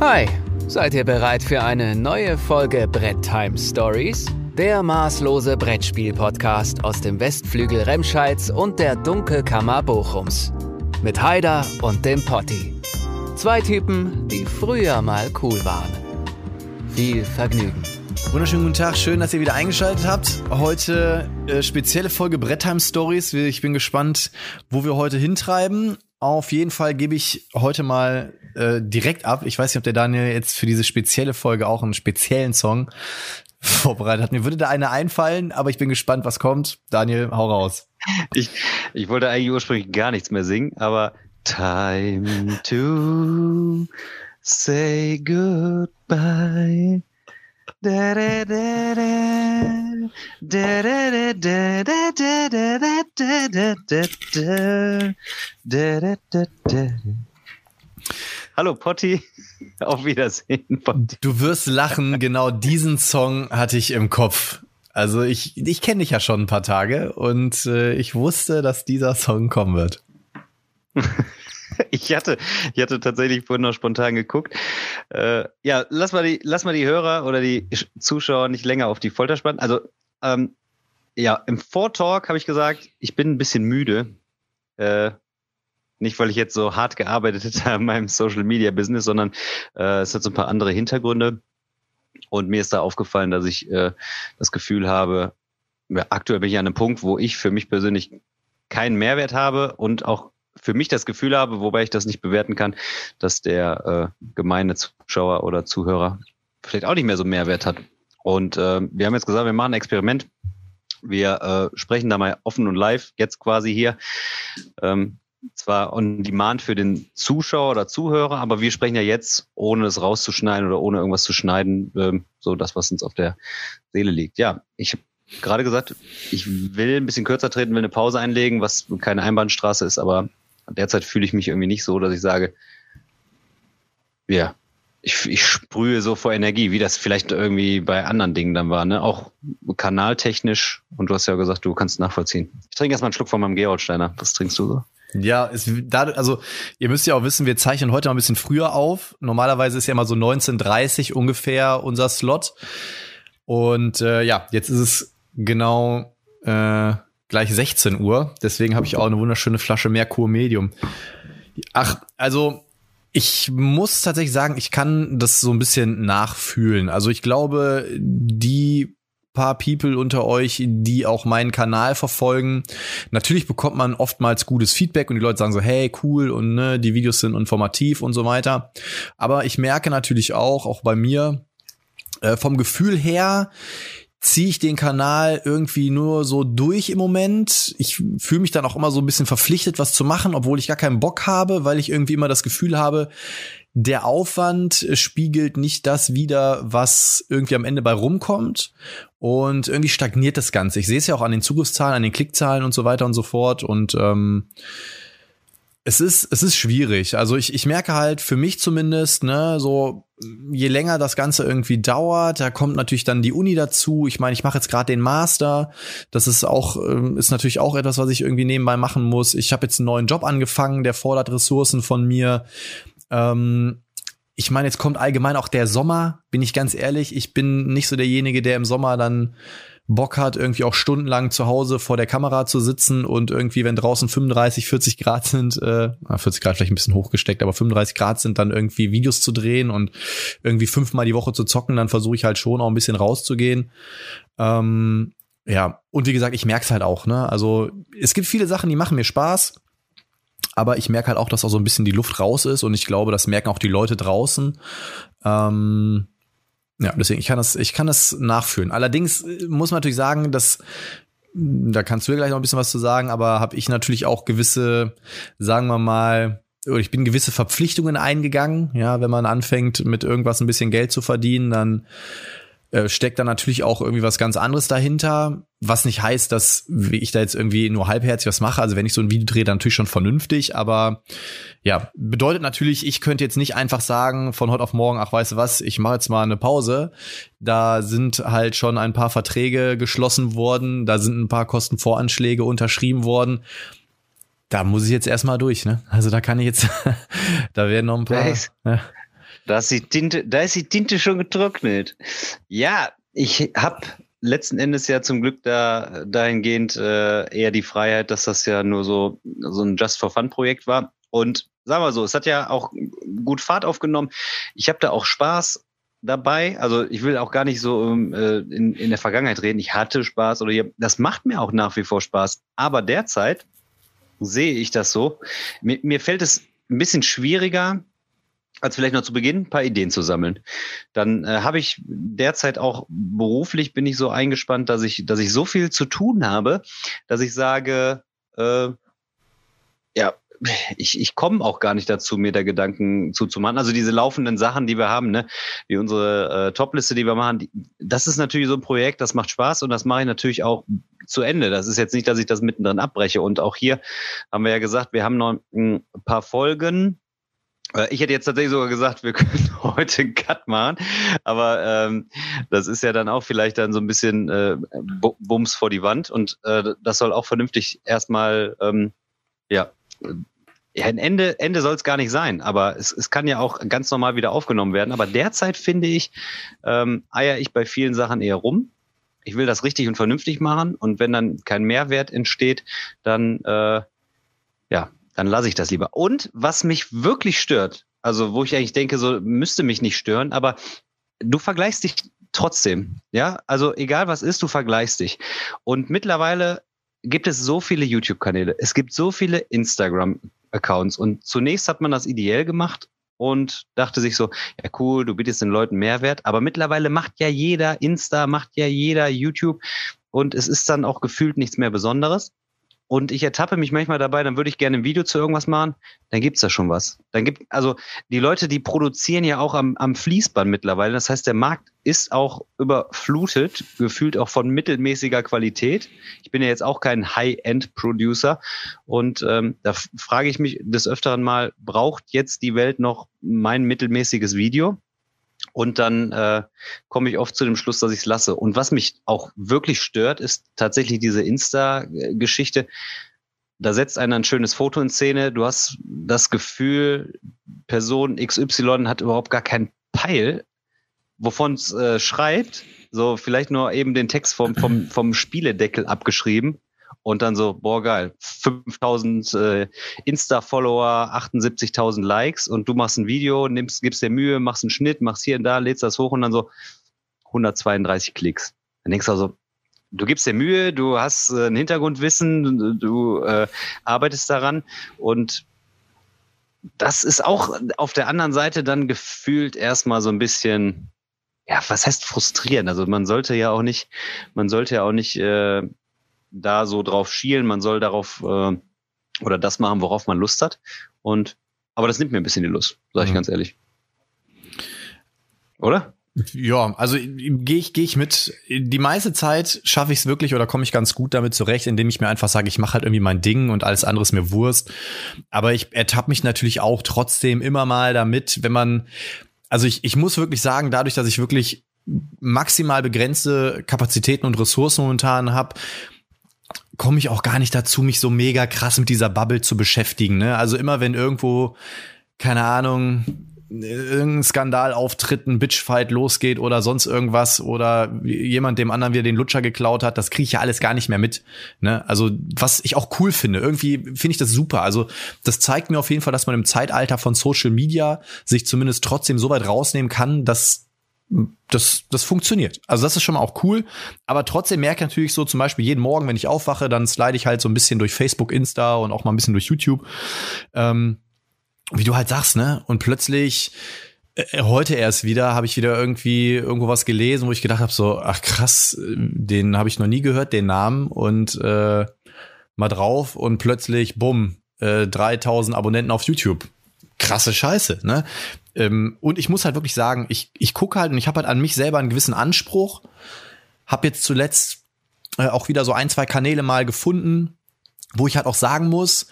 Hi, seid ihr bereit für eine neue Folge Brett Time Stories? Der maßlose Brettspiel-Podcast aus dem Westflügel Remscheids und der Dunkelkammer Bochums. Mit Haider und dem Potti. Zwei Typen, die früher mal cool waren. Viel Vergnügen. Wunderschönen guten Tag, schön, dass ihr wieder eingeschaltet habt. Heute äh, spezielle Folge Brettheim Stories. Ich bin gespannt, wo wir heute hintreiben. Auf jeden Fall gebe ich heute mal äh, direkt ab. Ich weiß nicht, ob der Daniel jetzt für diese spezielle Folge auch einen speziellen Song vorbereitet hat. Mir würde da eine einfallen, aber ich bin gespannt, was kommt. Daniel, hau raus. Ich, ich wollte eigentlich ursprünglich gar nichts mehr singen, aber Time to say goodbye. Hallo Potti, auf Wiedersehen. Potti. Du wirst lachen, genau diesen Song hatte ich im Kopf. Also ich, ich kenne dich ja schon ein paar Tage und äh, ich wusste, dass dieser Song kommen wird. Ich hatte, ich hatte tatsächlich vorhin noch spontan geguckt. Äh, ja, lass mal, die, lass mal die Hörer oder die Zuschauer nicht länger auf die Folter spannen. Also, ähm, ja, im Vortalk habe ich gesagt, ich bin ein bisschen müde. Äh, nicht, weil ich jetzt so hart gearbeitet hätte an meinem Social Media Business, sondern äh, es hat so ein paar andere Hintergründe. Und mir ist da aufgefallen, dass ich äh, das Gefühl habe, ja, aktuell bin ich an einem Punkt, wo ich für mich persönlich keinen Mehrwert habe und auch für mich das Gefühl habe, wobei ich das nicht bewerten kann, dass der äh, gemeine Zuschauer oder Zuhörer vielleicht auch nicht mehr so Mehrwert hat. Und äh, wir haben jetzt gesagt, wir machen ein Experiment. Wir äh, sprechen da mal offen und live, jetzt quasi hier. Ähm, zwar on demand für den Zuschauer oder Zuhörer, aber wir sprechen ja jetzt, ohne es rauszuschneiden oder ohne irgendwas zu schneiden, ähm, so das, was uns auf der Seele liegt. Ja, ich habe gerade gesagt, ich will ein bisschen kürzer treten, will eine Pause einlegen, was keine Einbahnstraße ist, aber derzeit fühle ich mich irgendwie nicht so, dass ich sage, ja, ich, ich sprühe so vor Energie, wie das vielleicht irgendwie bei anderen Dingen dann war, ne? Auch kanaltechnisch. Und du hast ja gesagt, du kannst nachvollziehen. Ich trinke erstmal einen Schluck von meinem Gerolsteiner. Was trinkst du so? Ja, es, da, also ihr müsst ja auch wissen, wir zeichnen heute mal ein bisschen früher auf. Normalerweise ist ja immer so 19.30 ungefähr unser Slot. Und äh, ja, jetzt ist es genau äh, gleich 16 Uhr. Deswegen habe ich auch eine wunderschöne Flasche Merkur Medium. Ach, also ich muss tatsächlich sagen, ich kann das so ein bisschen nachfühlen. Also ich glaube, die paar People unter euch, die auch meinen Kanal verfolgen. Natürlich bekommt man oftmals gutes Feedback und die Leute sagen so, hey, cool und ne, die Videos sind informativ und so weiter. Aber ich merke natürlich auch, auch bei mir, äh, vom Gefühl her, ziehe ich den Kanal irgendwie nur so durch im Moment. Ich fühle mich dann auch immer so ein bisschen verpflichtet, was zu machen, obwohl ich gar keinen Bock habe, weil ich irgendwie immer das Gefühl habe, der Aufwand spiegelt nicht das wider, was irgendwie am Ende bei rumkommt. Und irgendwie stagniert das Ganze. Ich sehe es ja auch an den Zugriffszahlen, an den Klickzahlen und so weiter und so fort. Und ähm, es ist, es ist schwierig. Also ich, ich merke halt für mich zumindest, ne, so je länger das Ganze irgendwie dauert, da kommt natürlich dann die Uni dazu. Ich meine, ich mache jetzt gerade den Master. Das ist auch, ähm, ist natürlich auch etwas, was ich irgendwie nebenbei machen muss. Ich habe jetzt einen neuen Job angefangen, der fordert Ressourcen von mir. Ähm, ich meine, jetzt kommt allgemein auch der Sommer, bin ich ganz ehrlich. Ich bin nicht so derjenige, der im Sommer dann Bock hat, irgendwie auch stundenlang zu Hause vor der Kamera zu sitzen und irgendwie, wenn draußen 35, 40 Grad sind, äh, 40 Grad vielleicht ein bisschen hochgesteckt, aber 35 Grad sind, dann irgendwie Videos zu drehen und irgendwie fünfmal die Woche zu zocken, dann versuche ich halt schon auch ein bisschen rauszugehen. Ähm, ja, und wie gesagt, ich merke es halt auch, ne? Also es gibt viele Sachen, die machen mir Spaß. Aber ich merke halt auch, dass auch so ein bisschen die Luft raus ist und ich glaube, das merken auch die Leute draußen. Ähm, ja, deswegen, ich kann das, ich kann das nachfühlen. Allerdings äh, muss man natürlich sagen, dass da kannst du ja gleich noch ein bisschen was zu sagen, aber habe ich natürlich auch gewisse, sagen wir mal, ich bin gewisse Verpflichtungen eingegangen. Ja, wenn man anfängt, mit irgendwas ein bisschen Geld zu verdienen, dann äh, steckt da natürlich auch irgendwie was ganz anderes dahinter, was nicht heißt, dass ich da jetzt irgendwie nur halbherzig was mache. Also wenn ich so ein Video drehe, dann natürlich schon vernünftig, aber ja, bedeutet natürlich, ich könnte jetzt nicht einfach sagen von heute auf morgen, ach weißt du was, ich mache jetzt mal eine Pause. Da sind halt schon ein paar Verträge geschlossen worden, da sind ein paar Kostenvoranschläge unterschrieben worden da muss ich jetzt erstmal durch, ne? Also da kann ich jetzt, da werden noch ein paar. Ja. Da ist die Tinte, da ist die Tinte schon getrocknet. Ja, ich habe letzten Endes ja zum Glück da dahingehend äh, eher die Freiheit, dass das ja nur so so ein Just for Fun Projekt war. Und sagen wir so, es hat ja auch gut Fahrt aufgenommen. Ich habe da auch Spaß dabei. Also ich will auch gar nicht so äh, in, in der Vergangenheit reden. Ich hatte Spaß oder hier, das macht mir auch nach wie vor Spaß. Aber derzeit sehe ich das so. Mir, mir fällt es ein bisschen schwieriger, als vielleicht noch zu Beginn ein paar Ideen zu sammeln. Dann äh, habe ich derzeit auch beruflich bin ich so eingespannt, dass ich, dass ich so viel zu tun habe, dass ich sage, äh, ja, ich, ich komme auch gar nicht dazu, mir da Gedanken zuzumachen. Also diese laufenden Sachen, die wir haben, ne, wie unsere äh, Topliste, die wir machen, die, das ist natürlich so ein Projekt, das macht Spaß und das mache ich natürlich auch zu Ende. Das ist jetzt nicht, dass ich das mittendrin abbreche. Und auch hier haben wir ja gesagt, wir haben noch ein paar Folgen. Äh, ich hätte jetzt tatsächlich sogar gesagt, wir können heute einen Cut machen, aber ähm, das ist ja dann auch vielleicht dann so ein bisschen äh, Bums vor die Wand und äh, das soll auch vernünftig erstmal ähm, ja ja, ein Ende, Ende soll es gar nicht sein, aber es, es kann ja auch ganz normal wieder aufgenommen werden. Aber derzeit finde ich, ähm, eier ich bei vielen Sachen eher rum. Ich will das richtig und vernünftig machen und wenn dann kein Mehrwert entsteht, dann äh, ja, dann lasse ich das lieber. Und was mich wirklich stört, also wo ich eigentlich denke, so müsste mich nicht stören, aber du vergleichst dich trotzdem, ja, also egal was ist, du vergleichst dich. Und mittlerweile gibt es so viele YouTube-Kanäle, es gibt so viele Instagram-Accounts und zunächst hat man das ideell gemacht und dachte sich so, ja cool, du bietest den Leuten Mehrwert, aber mittlerweile macht ja jeder Insta, macht ja jeder YouTube und es ist dann auch gefühlt nichts mehr Besonderes. Und ich ertappe mich manchmal dabei, dann würde ich gerne ein Video zu irgendwas machen, dann gibt's da schon was. Dann gibt, also die Leute, die produzieren ja auch am, am Fließband mittlerweile. Das heißt, der Markt ist auch überflutet, gefühlt auch von mittelmäßiger Qualität. Ich bin ja jetzt auch kein High-End-Producer. Und ähm, da frage ich mich des Öfteren mal, braucht jetzt die Welt noch mein mittelmäßiges Video? Und dann äh, komme ich oft zu dem Schluss, dass ich es lasse. Und was mich auch wirklich stört, ist tatsächlich diese Insta-Geschichte. Da setzt einer ein schönes Foto in Szene. Du hast das Gefühl, Person XY hat überhaupt gar keinen Peil, wovon es äh, schreibt. So vielleicht nur eben den Text vom, vom, vom Spieledeckel abgeschrieben und dann so, boah, geil, 5000 äh, Insta-Follower, 78.000 Likes und du machst ein Video, nimmst, gibst dir Mühe, machst einen Schnitt, machst hier und da, lädst das hoch und dann so 132 Klicks. Dann denkst du also, du gibst dir Mühe, du hast äh, ein Hintergrundwissen, du, äh, arbeitest daran und das ist auch auf der anderen Seite dann gefühlt erstmal so ein bisschen, ja, was heißt frustrieren? Also man sollte ja auch nicht, man sollte ja auch nicht äh, da so drauf schielen, man soll darauf äh, oder das machen, worauf man Lust hat. Und aber das nimmt mir ein bisschen die Lust, sage ich mhm. ganz ehrlich. Oder? Ja, also gehe ich, geh ich mit. Die meiste Zeit schaffe ich es wirklich oder komme ich ganz gut damit zurecht, indem ich mir einfach sage, ich mache halt irgendwie mein Ding und alles andere ist mir Wurst. Aber ich ertappe mich natürlich auch trotzdem immer mal damit, wenn man, also ich, ich muss wirklich sagen, dadurch, dass ich wirklich maximal begrenzte Kapazitäten und Ressourcen momentan habe, komme ich auch gar nicht dazu, mich so mega krass mit dieser Bubble zu beschäftigen. Ne? Also immer wenn irgendwo, keine Ahnung, irgendein Skandal auftritt, ein Bitchfight losgeht oder sonst irgendwas oder jemand dem anderen wieder den Lutscher geklaut hat, das kriege ich ja alles gar nicht mehr mit. Ne? Also was ich auch cool finde, irgendwie finde ich das super. Also das zeigt mir auf jeden Fall, dass man im Zeitalter von Social Media sich zumindest trotzdem so weit rausnehmen kann, dass das, das funktioniert. Also das ist schon mal auch cool. Aber trotzdem merke ich natürlich so zum Beispiel jeden Morgen, wenn ich aufwache, dann slide ich halt so ein bisschen durch Facebook, Insta und auch mal ein bisschen durch YouTube. Ähm, wie du halt sagst, ne? Und plötzlich äh, heute erst wieder habe ich wieder irgendwie irgendwo was gelesen, wo ich gedacht habe so, ach krass, den habe ich noch nie gehört, den Namen und äh, mal drauf und plötzlich bumm, äh, 3000 Abonnenten auf YouTube. Krasse Scheiße, ne? Ähm, und ich muss halt wirklich sagen, ich, ich gucke halt und ich habe halt an mich selber einen gewissen Anspruch. Hab jetzt zuletzt äh, auch wieder so ein, zwei Kanäle mal gefunden, wo ich halt auch sagen muss,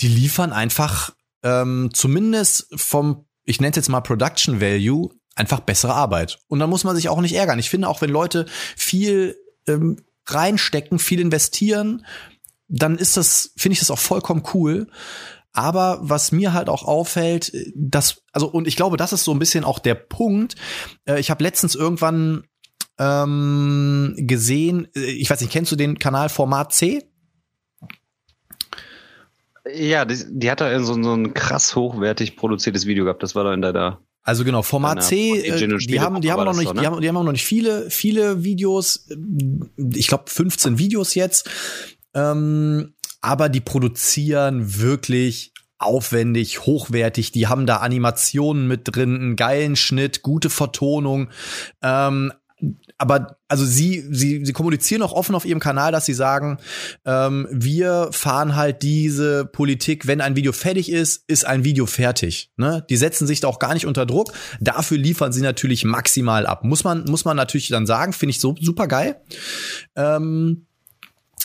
die liefern einfach ähm, zumindest vom, ich nenne es jetzt mal Production Value, einfach bessere Arbeit. Und dann muss man sich auch nicht ärgern. Ich finde auch, wenn Leute viel ähm, reinstecken, viel investieren, dann ist das, finde ich das auch vollkommen cool. Aber was mir halt auch auffällt, dass, also, und ich glaube, das ist so ein bisschen auch der Punkt. Äh, ich habe letztens irgendwann ähm, gesehen, äh, ich weiß nicht, kennst du den Kanal Format C? Ja, die, die hat da so, so ein krass hochwertig produziertes Video gehabt. Das war da in der also genau, Format C, äh, die haben, die haben noch nicht, so, ne? die haben, die haben auch noch nicht viele, viele Videos. Ich glaube 15 Videos jetzt. Ähm, aber die produzieren wirklich aufwendig, hochwertig. Die haben da Animationen mit drin, einen geilen Schnitt, gute Vertonung. Ähm, aber also sie, sie, sie kommunizieren auch offen auf ihrem Kanal, dass sie sagen, ähm, wir fahren halt diese Politik, wenn ein Video fertig ist, ist ein Video fertig. Ne? Die setzen sich da auch gar nicht unter Druck. Dafür liefern sie natürlich maximal ab. Muss man, muss man natürlich dann sagen, finde ich so super geil. Ähm,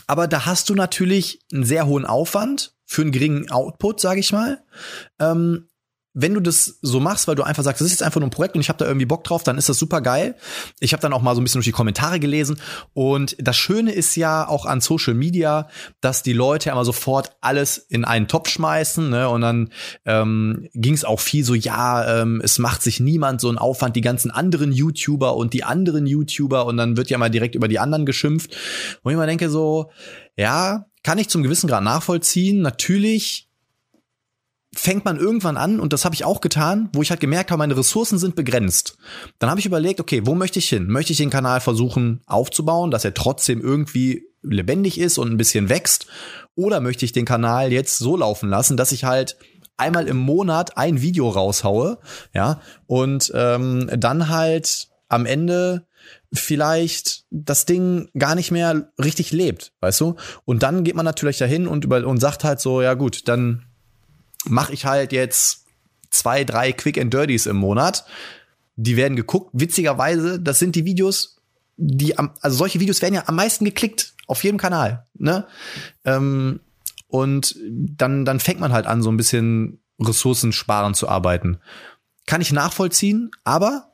aber da hast du natürlich einen sehr hohen Aufwand für einen geringen Output, sage ich mal. Ähm, wenn du das so machst, weil du einfach sagst, das ist jetzt einfach nur ein Projekt und ich habe da irgendwie Bock drauf, dann ist das super geil. Ich habe dann auch mal so ein bisschen durch die Kommentare gelesen und das Schöne ist ja auch an Social Media, dass die Leute immer sofort alles in einen Topf schmeißen ne? und dann ähm, ging es auch viel so, ja, ähm, es macht sich niemand so einen Aufwand, die ganzen anderen YouTuber und die anderen YouTuber und dann wird ja mal direkt über die anderen geschimpft und ich mal denke so, ja, kann ich zum gewissen Grad nachvollziehen. Natürlich fängt man irgendwann an, und das habe ich auch getan, wo ich halt gemerkt habe, meine Ressourcen sind begrenzt. Dann habe ich überlegt, okay, wo möchte ich hin? Möchte ich den Kanal versuchen aufzubauen, dass er trotzdem irgendwie lebendig ist und ein bisschen wächst? Oder möchte ich den Kanal jetzt so laufen lassen, dass ich halt einmal im Monat ein Video raushaue, ja, und ähm, dann halt am Ende vielleicht das Ding gar nicht mehr richtig lebt, weißt du? Und dann geht man natürlich dahin und über und sagt halt so, ja gut, dann mache ich halt jetzt zwei, drei Quick and Dirties im Monat. Die werden geguckt. Witzigerweise, das sind die Videos, die am, also solche Videos werden ja am meisten geklickt auf jedem Kanal. Ne? Ähm, und dann, dann fängt man halt an, so ein bisschen ressourcensparen zu arbeiten. Kann ich nachvollziehen, aber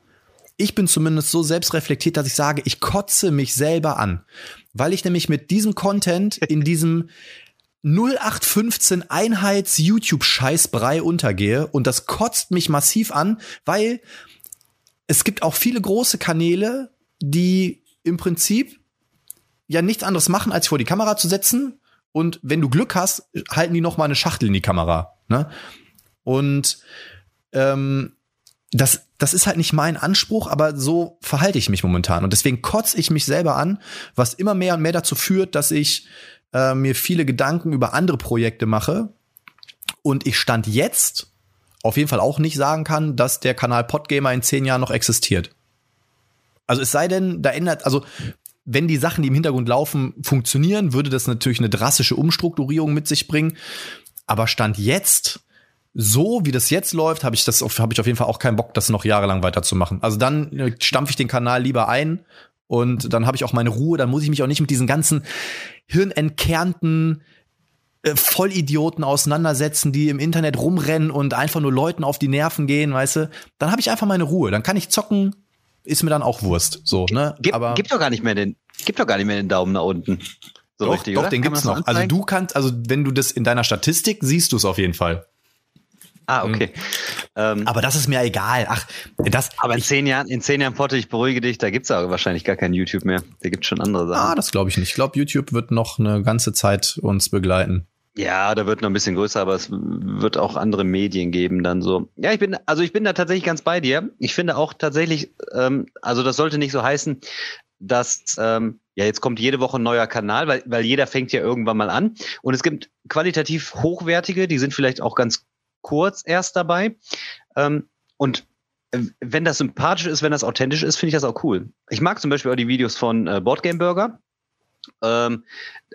ich bin zumindest so selbstreflektiert, dass ich sage, ich kotze mich selber an. Weil ich nämlich mit diesem Content in diesem 0815 Einheits YouTube Scheißbrei untergehe und das kotzt mich massiv an, weil es gibt auch viele große Kanäle, die im Prinzip ja nichts anderes machen, als vor die Kamera zu setzen und wenn du Glück hast, halten die noch mal eine Schachtel in die Kamera, ne? Und ähm, das, das ist halt nicht mein Anspruch, aber so verhalte ich mich momentan. Und deswegen kotze ich mich selber an, was immer mehr und mehr dazu führt, dass ich äh, mir viele Gedanken über andere Projekte mache und ich stand jetzt auf jeden Fall auch nicht sagen kann, dass der Kanal Podgamer in zehn Jahren noch existiert. Also es sei denn, da ändert, also wenn die Sachen, die im Hintergrund laufen, funktionieren, würde das natürlich eine drastische Umstrukturierung mit sich bringen. Aber Stand jetzt, so wie das jetzt läuft, habe ich das, habe ich auf jeden Fall auch keinen Bock, das noch jahrelang weiterzumachen. Also dann äh, stampfe ich den Kanal lieber ein und dann habe ich auch meine Ruhe, dann muss ich mich auch nicht mit diesen ganzen hirnenkernten äh, Vollidioten auseinandersetzen, die im Internet rumrennen und einfach nur Leuten auf die Nerven gehen, weißt du? Dann habe ich einfach meine Ruhe, dann kann ich zocken, ist mir dann auch Wurst, so, ne? Gib, Aber gibt doch gar nicht mehr den gibt doch gar nicht mehr den Daumen nach unten. So doch, richtig, doch, oder? den gibt's noch. Also du kannst, also wenn du das in deiner Statistik siehst du es auf jeden Fall. Ah, okay. Mhm. Ähm, aber das ist mir egal. Ach, das. Aber in zehn Jahren, in zehn Jahren Potte, ich beruhige dich, da gibt's aber wahrscheinlich gar kein YouTube mehr. Da gibt's schon andere Sachen. Ah, das glaube ich nicht. Ich glaube, YouTube wird noch eine ganze Zeit uns begleiten. Ja, da wird noch ein bisschen größer, aber es wird auch andere Medien geben dann so. Ja, ich bin, also ich bin da tatsächlich ganz bei dir. Ich finde auch tatsächlich, ähm, also das sollte nicht so heißen, dass ähm, ja jetzt kommt jede Woche ein neuer Kanal, weil, weil jeder fängt ja irgendwann mal an. Und es gibt qualitativ hochwertige, die sind vielleicht auch ganz kurz erst dabei. Ähm, und äh, wenn das sympathisch ist, wenn das authentisch ist, finde ich das auch cool. Ich mag zum Beispiel auch die Videos von äh, Boardgame Burger. Ähm,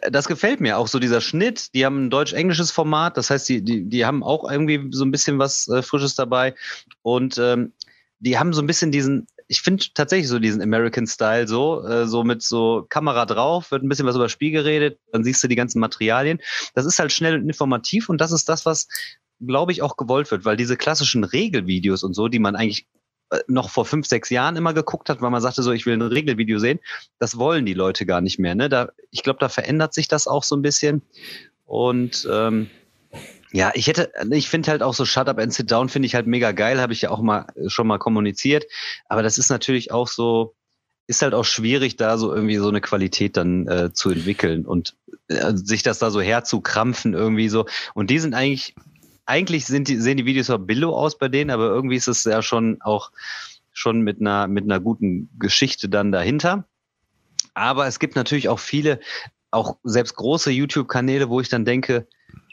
das gefällt mir auch so dieser Schnitt. Die haben ein deutsch-englisches Format, das heißt, die, die, die haben auch irgendwie so ein bisschen was äh, Frisches dabei und ähm, die haben so ein bisschen diesen, ich finde tatsächlich so diesen American Style so, äh, so mit so Kamera drauf, wird ein bisschen was über das Spiel geredet, dann siehst du die ganzen Materialien. Das ist halt schnell und informativ und das ist das, was, glaube ich, auch gewollt wird, weil diese klassischen Regelvideos und so, die man eigentlich äh, noch vor fünf, sechs Jahren immer geguckt hat, weil man sagte so, ich will ein Regelvideo sehen, das wollen die Leute gar nicht mehr. Ne? Da, ich glaube, da verändert sich das auch so ein bisschen. Und ähm, Ja, ich hätte, ich finde halt auch so Shut Up and Sit Down finde ich halt mega geil, habe ich ja auch mal schon mal kommuniziert. Aber das ist natürlich auch so, ist halt auch schwierig, da so irgendwie so eine Qualität dann äh, zu entwickeln und äh, sich das da so herzukrampfen irgendwie so. Und die sind eigentlich, eigentlich sind die, sehen die Videos auch billow aus bei denen, aber irgendwie ist es ja schon auch schon mit einer, mit einer guten Geschichte dann dahinter. Aber es gibt natürlich auch viele, auch selbst große YouTube-Kanäle, wo ich dann denke,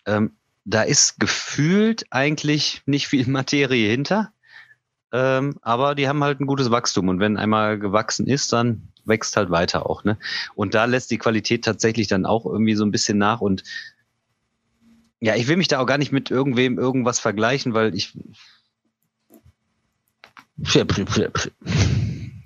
ähm, da ist gefühlt eigentlich nicht viel Materie hinter. Ähm, aber die haben halt ein gutes Wachstum und wenn einmal gewachsen ist, dann wächst halt weiter auch, ne? Und da lässt die Qualität tatsächlich dann auch irgendwie so ein bisschen nach und ja, ich will mich da auch gar nicht mit irgendwem irgendwas vergleichen, weil ich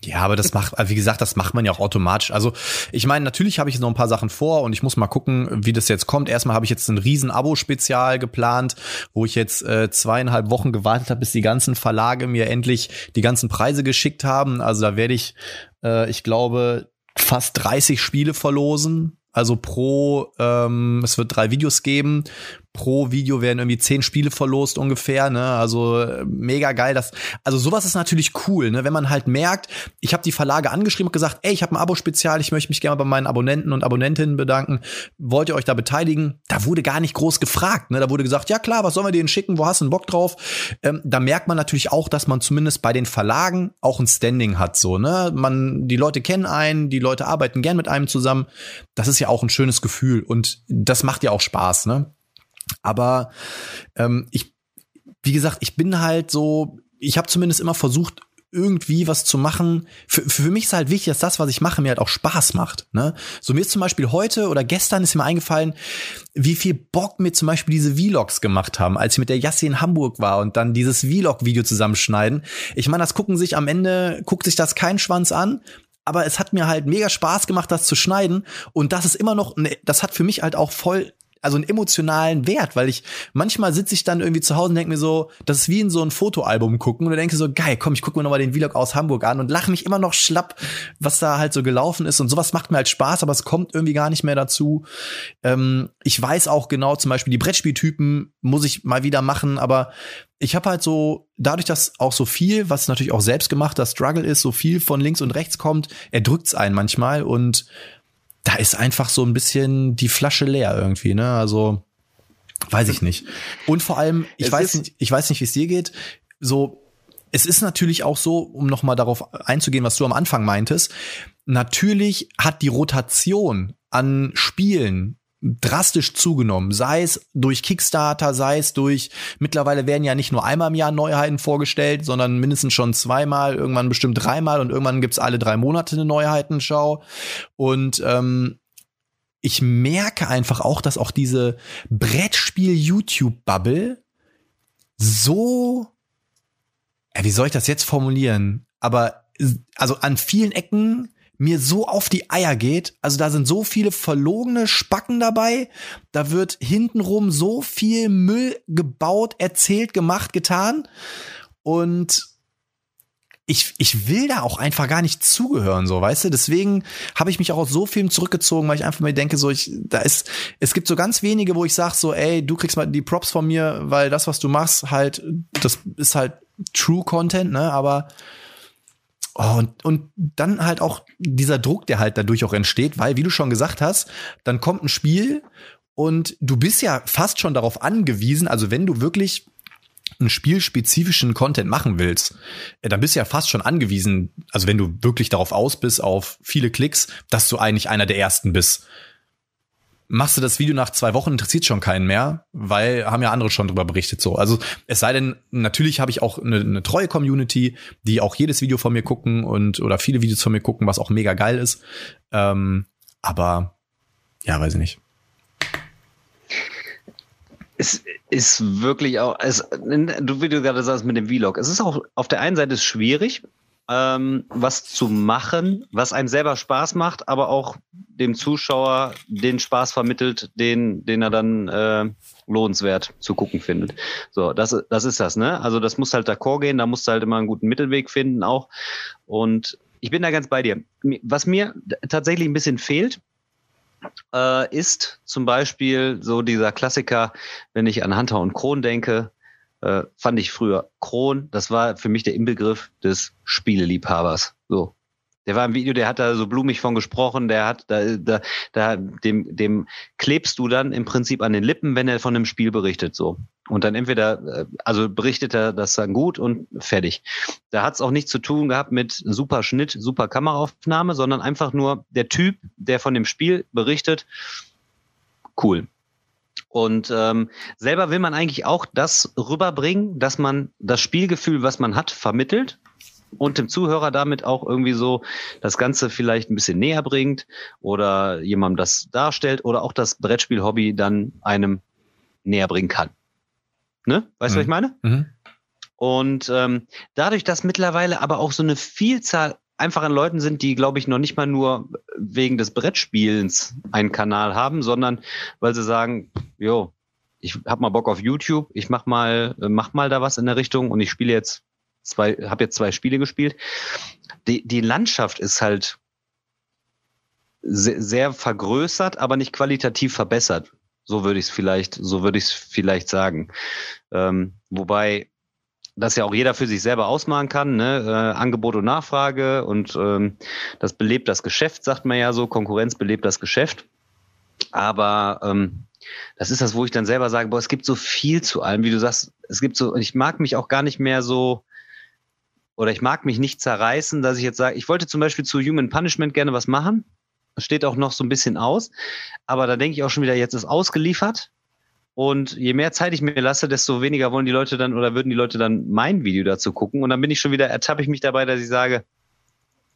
ja, aber das macht, wie gesagt, das macht man ja auch automatisch. Also ich meine, natürlich habe ich jetzt noch ein paar Sachen vor und ich muss mal gucken, wie das jetzt kommt. Erstmal habe ich jetzt ein riesen Abo-Spezial geplant, wo ich jetzt äh, zweieinhalb Wochen gewartet habe, bis die ganzen Verlage mir endlich die ganzen Preise geschickt haben. Also da werde ich, äh, ich glaube, fast 30 Spiele verlosen. Also pro, ähm, es wird drei Videos geben pro Video werden irgendwie zehn Spiele verlost ungefähr, ne? Also äh, mega geil. Das, also sowas ist natürlich cool, ne? Wenn man halt merkt, ich habe die Verlage angeschrieben und gesagt, ey, ich habe ein Abo-Spezial, ich möchte mich gerne bei meinen Abonnenten und Abonnentinnen bedanken. Wollt ihr euch da beteiligen? Da wurde gar nicht groß gefragt, ne? Da wurde gesagt, ja klar, was sollen wir denen schicken? Wo hast du einen Bock drauf? Ähm, da merkt man natürlich auch, dass man zumindest bei den Verlagen auch ein Standing hat, so, ne? Man, die Leute kennen einen, die Leute arbeiten gern mit einem zusammen. Das ist ja auch ein schönes Gefühl und das macht ja auch Spaß, ne? Aber ähm, ich, wie gesagt, ich bin halt so, ich habe zumindest immer versucht, irgendwie was zu machen. Für, für mich ist halt wichtig, dass das, was ich mache, mir halt auch Spaß macht. Ne? So mir ist zum Beispiel heute oder gestern ist mir eingefallen, wie viel Bock mir zum Beispiel diese Vlogs gemacht haben, als ich mit der Jassi in Hamburg war und dann dieses Vlog-Video zusammenschneiden. Ich meine, das gucken sich am Ende, guckt sich das kein Schwanz an, aber es hat mir halt mega Spaß gemacht, das zu schneiden. Und das ist immer noch, das hat für mich halt auch voll also einen emotionalen Wert, weil ich manchmal sitze ich dann irgendwie zu Hause und denke mir so, das ist wie in so ein Fotoalbum gucken und denke so, geil, komm, ich gucke mir nochmal den Vlog aus Hamburg an und lache mich immer noch schlapp, was da halt so gelaufen ist und sowas macht mir halt Spaß, aber es kommt irgendwie gar nicht mehr dazu. Ähm, ich weiß auch genau, zum Beispiel die Brettspieltypen muss ich mal wieder machen, aber ich habe halt so, dadurch, dass auch so viel, was natürlich auch selbst gemachter Struggle ist, so viel von links und rechts kommt, erdrückt's einen manchmal und da ist einfach so ein bisschen die Flasche leer irgendwie, ne? Also weiß ich nicht. Und vor allem, ich es weiß nicht, ich weiß nicht, wie es dir geht. So, es ist natürlich auch so, um noch mal darauf einzugehen, was du am Anfang meintest. Natürlich hat die Rotation an Spielen drastisch zugenommen, sei es durch Kickstarter, sei es durch, mittlerweile werden ja nicht nur einmal im Jahr Neuheiten vorgestellt, sondern mindestens schon zweimal, irgendwann bestimmt dreimal und irgendwann gibt's alle drei Monate eine Neuheitenschau. Und ähm, ich merke einfach auch, dass auch diese Brettspiel-YouTube-Bubble so, ja, wie soll ich das jetzt formulieren? Aber also an vielen Ecken mir so auf die Eier geht. Also da sind so viele verlogene Spacken dabei. Da wird hintenrum so viel Müll gebaut, erzählt, gemacht, getan. Und ich, ich will da auch einfach gar nicht zugehören, so, weißt du? Deswegen habe ich mich auch aus so vielen zurückgezogen, weil ich einfach mir denke, so, ich, da ist, es gibt so ganz wenige, wo ich sage, so, ey, du kriegst mal die Props von mir, weil das, was du machst, halt, das ist halt True Content, ne? Aber Oh, und, und dann halt auch dieser Druck, der halt dadurch auch entsteht, weil, wie du schon gesagt hast, dann kommt ein Spiel und du bist ja fast schon darauf angewiesen, also wenn du wirklich einen spielspezifischen Content machen willst, dann bist du ja fast schon angewiesen, also wenn du wirklich darauf aus bist, auf viele Klicks, dass du eigentlich einer der ersten bist machst du das Video nach zwei Wochen, interessiert schon keinen mehr, weil haben ja andere schon drüber berichtet so. Also es sei denn, natürlich habe ich auch eine, eine treue Community, die auch jedes Video von mir gucken und oder viele Videos von mir gucken, was auch mega geil ist. Ähm, aber ja, weiß ich nicht. Es ist wirklich auch, es, du, wie du gerade sagst mit dem Vlog, es ist auch auf der einen Seite schwierig, ähm, was zu machen, was einem selber Spaß macht, aber auch dem Zuschauer den Spaß vermittelt, den, den er dann äh, lohnenswert zu gucken findet. So, das, das ist das, ne? Also das muss halt d'accord gehen, da musst du halt immer einen guten Mittelweg finden auch. Und ich bin da ganz bei dir. Was mir tatsächlich ein bisschen fehlt, äh, ist zum Beispiel so dieser Klassiker, wenn ich an Hunter und Kron denke, äh, fand ich früher Kron, das war für mich der Inbegriff des Spieleliebhabers. So. Der war im Video, der hat da so blumig von gesprochen, der hat da, da, da dem, dem klebst du dann im Prinzip an den Lippen, wenn er von einem Spiel berichtet, so. Und dann entweder, äh, also berichtet er das dann gut und fertig. Da hat es auch nichts zu tun gehabt mit super Schnitt, super Kameraaufnahme, sondern einfach nur der Typ, der von dem Spiel berichtet, cool. Und ähm, selber will man eigentlich auch das rüberbringen, dass man das Spielgefühl, was man hat, vermittelt und dem Zuhörer damit auch irgendwie so das Ganze vielleicht ein bisschen näher bringt oder jemandem das darstellt oder auch das Brettspiel-Hobby dann einem näher bringen kann. Ne? Weißt du, mhm. was ich meine? Mhm. Und ähm, dadurch, dass mittlerweile aber auch so eine Vielzahl einfach an Leuten sind, die, glaube ich, noch nicht mal nur wegen des Brettspielens einen Kanal haben, sondern weil sie sagen, jo, ich hab mal Bock auf YouTube, ich mach mal, mach mal da was in der Richtung und ich spiele jetzt zwei, habe jetzt zwei Spiele gespielt. Die, die Landschaft ist halt sehr, sehr vergrößert, aber nicht qualitativ verbessert. So würde ich es vielleicht, so würde ich es vielleicht sagen. Ähm, wobei das ja auch jeder für sich selber ausmachen kann, ne? Äh, Angebot und Nachfrage und ähm, das belebt das Geschäft, sagt man ja so, Konkurrenz belebt das Geschäft. Aber ähm, das ist das, wo ich dann selber sage, boah, es gibt so viel zu allem, wie du sagst, es gibt so, ich mag mich auch gar nicht mehr so, oder ich mag mich nicht zerreißen, dass ich jetzt sage, ich wollte zum Beispiel zu Human Punishment gerne was machen. Das steht auch noch so ein bisschen aus. Aber da denke ich auch schon wieder, jetzt ist ausgeliefert. Und je mehr Zeit ich mir lasse, desto weniger wollen die Leute dann oder würden die Leute dann mein Video dazu gucken. Und dann bin ich schon wieder, ertappe ich mich dabei, dass ich sage,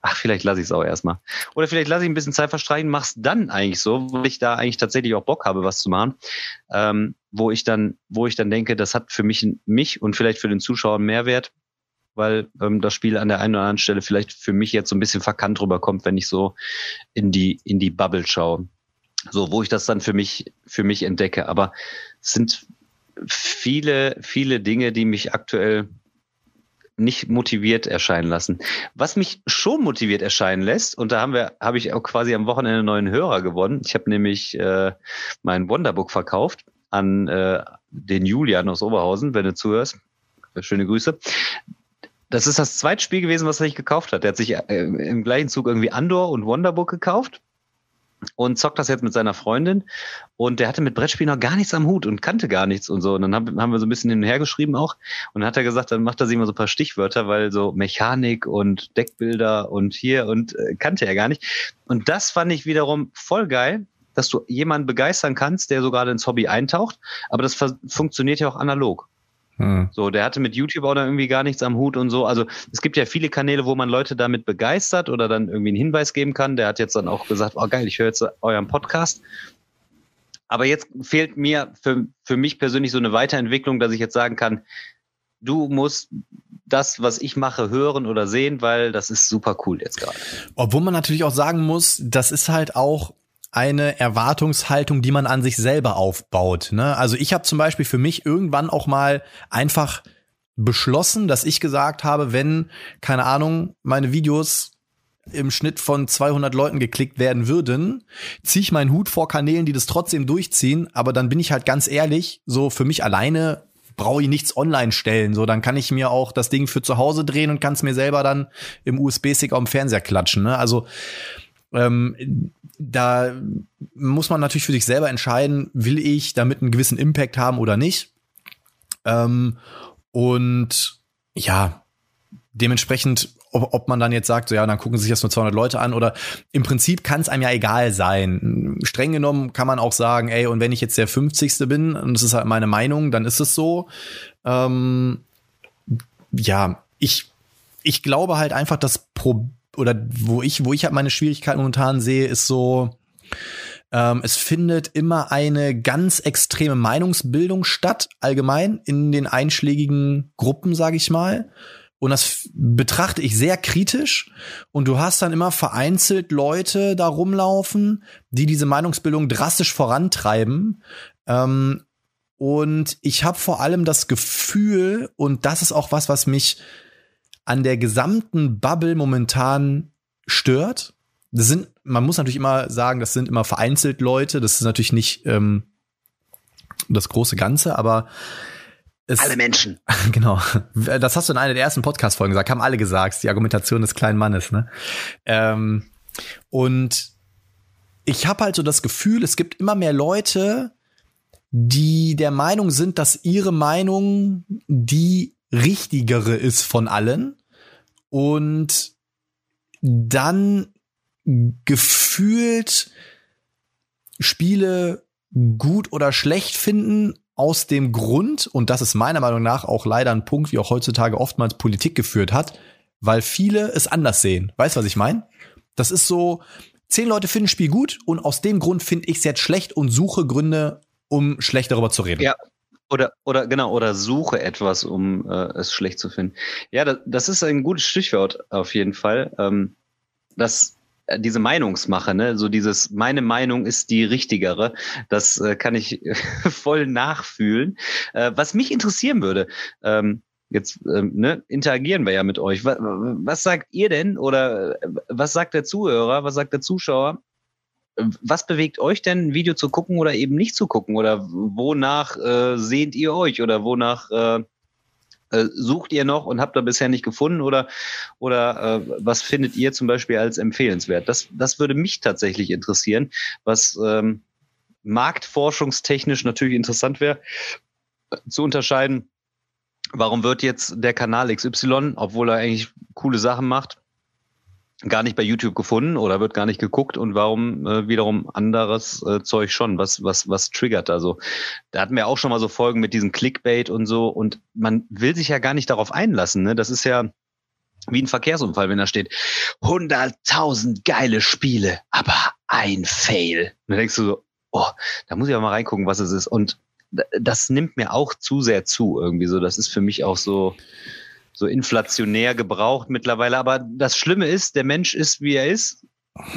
ach, vielleicht lasse ich es auch erstmal. Oder vielleicht lasse ich ein bisschen Zeit verstreichen, mach's dann eigentlich so, weil ich da eigentlich tatsächlich auch Bock habe, was zu machen. Ähm, wo ich dann, wo ich dann denke, das hat für mich, mich und vielleicht für den Zuschauer Mehrwert, weil ähm, das Spiel an der einen oder anderen Stelle vielleicht für mich jetzt so ein bisschen verkannt rüberkommt, wenn ich so in die, in die Bubble schaue. So, wo ich das dann für mich, für mich entdecke. Aber es sind viele, viele Dinge, die mich aktuell nicht motiviert erscheinen lassen. Was mich schon motiviert erscheinen lässt, und da haben wir, habe ich auch quasi am Wochenende einen neuen Hörer gewonnen. Ich habe nämlich äh, mein Wonderbook verkauft an äh, den Julian aus Oberhausen, wenn du zuhörst. Schöne Grüße. Das ist das zweite Spiel gewesen, was er sich gekauft hat. Er hat sich äh, im gleichen Zug irgendwie Andor und Wonderbook gekauft und zockt das jetzt mit seiner Freundin. Und der hatte mit Brettspielen noch gar nichts am Hut und kannte gar nichts und so. Und dann haben, haben wir so ein bisschen hin und her geschrieben auch. Und dann hat er gesagt, dann macht er sich mal so ein paar Stichwörter, weil so Mechanik und Deckbilder und hier und äh, kannte er gar nicht. Und das fand ich wiederum voll geil, dass du jemanden begeistern kannst, der so gerade ins Hobby eintaucht. Aber das funktioniert ja auch analog. Hm. So, der hatte mit YouTube auch da irgendwie gar nichts am Hut und so. Also es gibt ja viele Kanäle, wo man Leute damit begeistert oder dann irgendwie einen Hinweis geben kann. Der hat jetzt dann auch gesagt, oh geil, ich höre jetzt euren Podcast. Aber jetzt fehlt mir für, für mich persönlich so eine Weiterentwicklung, dass ich jetzt sagen kann, du musst das, was ich mache, hören oder sehen, weil das ist super cool jetzt gerade. Obwohl man natürlich auch sagen muss, das ist halt auch eine Erwartungshaltung, die man an sich selber aufbaut. Ne? Also ich habe zum Beispiel für mich irgendwann auch mal einfach beschlossen, dass ich gesagt habe, wenn, keine Ahnung, meine Videos im Schnitt von 200 Leuten geklickt werden würden, ziehe ich meinen Hut vor Kanälen, die das trotzdem durchziehen. Aber dann bin ich halt ganz ehrlich, so für mich alleine brauche ich nichts online stellen. So, dann kann ich mir auch das Ding für zu Hause drehen und kann es mir selber dann im USB-Stick auf dem Fernseher klatschen. Ne? Also ähm, da muss man natürlich für sich selber entscheiden, will ich damit einen gewissen Impact haben oder nicht. Ähm, und ja, dementsprechend, ob, ob man dann jetzt sagt, so ja, dann gucken sich das nur 200 Leute an oder im Prinzip kann es einem ja egal sein. Streng genommen kann man auch sagen, ey, und wenn ich jetzt der 50. bin, und das ist halt meine Meinung, dann ist es so. Ähm, ja, ich, ich glaube halt einfach, das Problem oder wo ich, wo ich halt meine Schwierigkeiten momentan sehe, ist so, ähm, es findet immer eine ganz extreme Meinungsbildung statt, allgemein in den einschlägigen Gruppen, sage ich mal. Und das betrachte ich sehr kritisch. Und du hast dann immer vereinzelt Leute da rumlaufen, die diese Meinungsbildung drastisch vorantreiben. Ähm, und ich habe vor allem das Gefühl, und das ist auch was, was mich an der gesamten Bubble momentan stört. Das sind man muss natürlich immer sagen, das sind immer vereinzelt Leute, das ist natürlich nicht ähm, das große Ganze, aber es, alle Menschen. Genau. Das hast du in einer der ersten Podcast-Folgen gesagt, haben alle gesagt, die Argumentation des kleinen Mannes, ne? Ähm, und ich habe halt so das Gefühl, es gibt immer mehr Leute, die der Meinung sind, dass ihre Meinung die richtigere ist von allen und dann gefühlt Spiele gut oder schlecht finden aus dem Grund, und das ist meiner Meinung nach auch leider ein Punkt, wie auch heutzutage oftmals Politik geführt hat, weil viele es anders sehen. Weißt du, was ich meine? Das ist so, zehn Leute finden ein Spiel gut und aus dem Grund finde ich es jetzt schlecht und suche Gründe, um schlecht darüber zu reden. Ja. Oder, oder genau, oder suche etwas, um äh, es schlecht zu finden. Ja, das, das ist ein gutes Stichwort auf jeden Fall. Ähm, das äh, diese Meinungsmache, ne, so dieses meine Meinung ist die richtigere, das äh, kann ich voll nachfühlen. Äh, was mich interessieren würde, ähm, jetzt ähm, ne, interagieren wir ja mit euch. Was, was sagt ihr denn oder äh, was sagt der Zuhörer, was sagt der Zuschauer? Was bewegt euch denn, ein Video zu gucken oder eben nicht zu gucken? Oder wonach äh, sehnt ihr euch oder wonach äh, äh, sucht ihr noch und habt ihr bisher nicht gefunden oder, oder äh, was findet ihr zum Beispiel als empfehlenswert? Das, das würde mich tatsächlich interessieren, was ähm, marktforschungstechnisch natürlich interessant wäre, äh, zu unterscheiden, warum wird jetzt der Kanal XY, obwohl er eigentlich coole Sachen macht, gar nicht bei YouTube gefunden oder wird gar nicht geguckt und warum äh, wiederum anderes äh, Zeug schon? Was, was, was triggert da so? Da hatten wir auch schon mal so Folgen mit diesem Clickbait und so und man will sich ja gar nicht darauf einlassen. Ne? Das ist ja wie ein Verkehrsunfall, wenn da steht 100.000 geile Spiele, aber ein Fail. Und dann denkst du so, oh, da muss ich auch mal reingucken, was es ist. Und das nimmt mir auch zu sehr zu irgendwie so. Das ist für mich auch so, so inflationär gebraucht mittlerweile. Aber das Schlimme ist, der Mensch ist, wie er ist.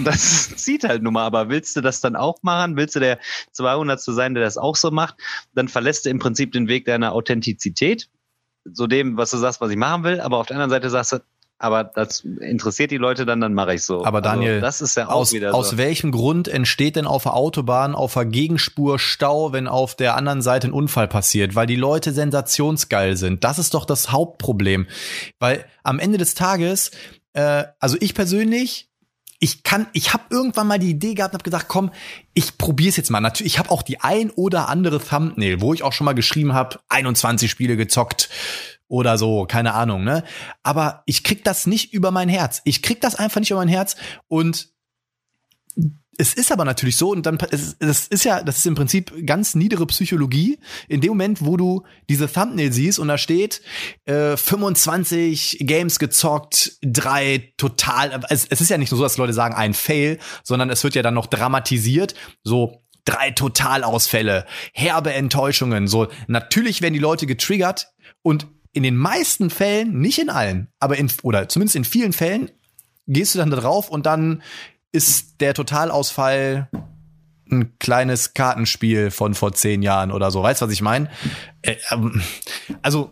Das zieht halt nun mal. Aber willst du das dann auch machen? Willst du der 200. sein, der das auch so macht? Dann verlässt du im Prinzip den Weg deiner Authentizität. So dem, was du sagst, was ich machen will. Aber auf der anderen Seite sagst du, aber das interessiert die Leute dann, dann mache ich so. Aber also, Daniel, also, das ist ja auch aus, wieder so. Aus welchem Grund entsteht denn auf der Autobahn auf der Gegenspur Stau, wenn auf der anderen Seite ein Unfall passiert? Weil die Leute sensationsgeil sind. Das ist doch das Hauptproblem. Weil am Ende des Tages, äh, also ich persönlich, ich kann, ich habe irgendwann mal die Idee gehabt und habe gesagt, komm, ich probiere es jetzt mal. Natürlich, ich habe auch die ein oder andere Thumbnail, wo ich auch schon mal geschrieben habe, 21 Spiele gezockt, oder so, keine Ahnung, ne? Aber ich krieg das nicht über mein Herz. Ich krieg das einfach nicht über mein Herz und es ist aber natürlich so, und dann es, das ist ja, das ist im Prinzip ganz niedere Psychologie. In dem Moment, wo du diese Thumbnail siehst und da steht äh, 25 Games gezockt, drei total. Es, es ist ja nicht nur so, dass Leute sagen ein Fail, sondern es wird ja dann noch dramatisiert. So drei Totalausfälle, herbe Enttäuschungen. So natürlich werden die Leute getriggert und in den meisten Fällen, nicht in allen, aber in, oder zumindest in vielen Fällen, gehst du dann da drauf und dann ist der Totalausfall ein kleines Kartenspiel von vor zehn Jahren oder so. Weißt du, was ich meine? Äh, ähm, also,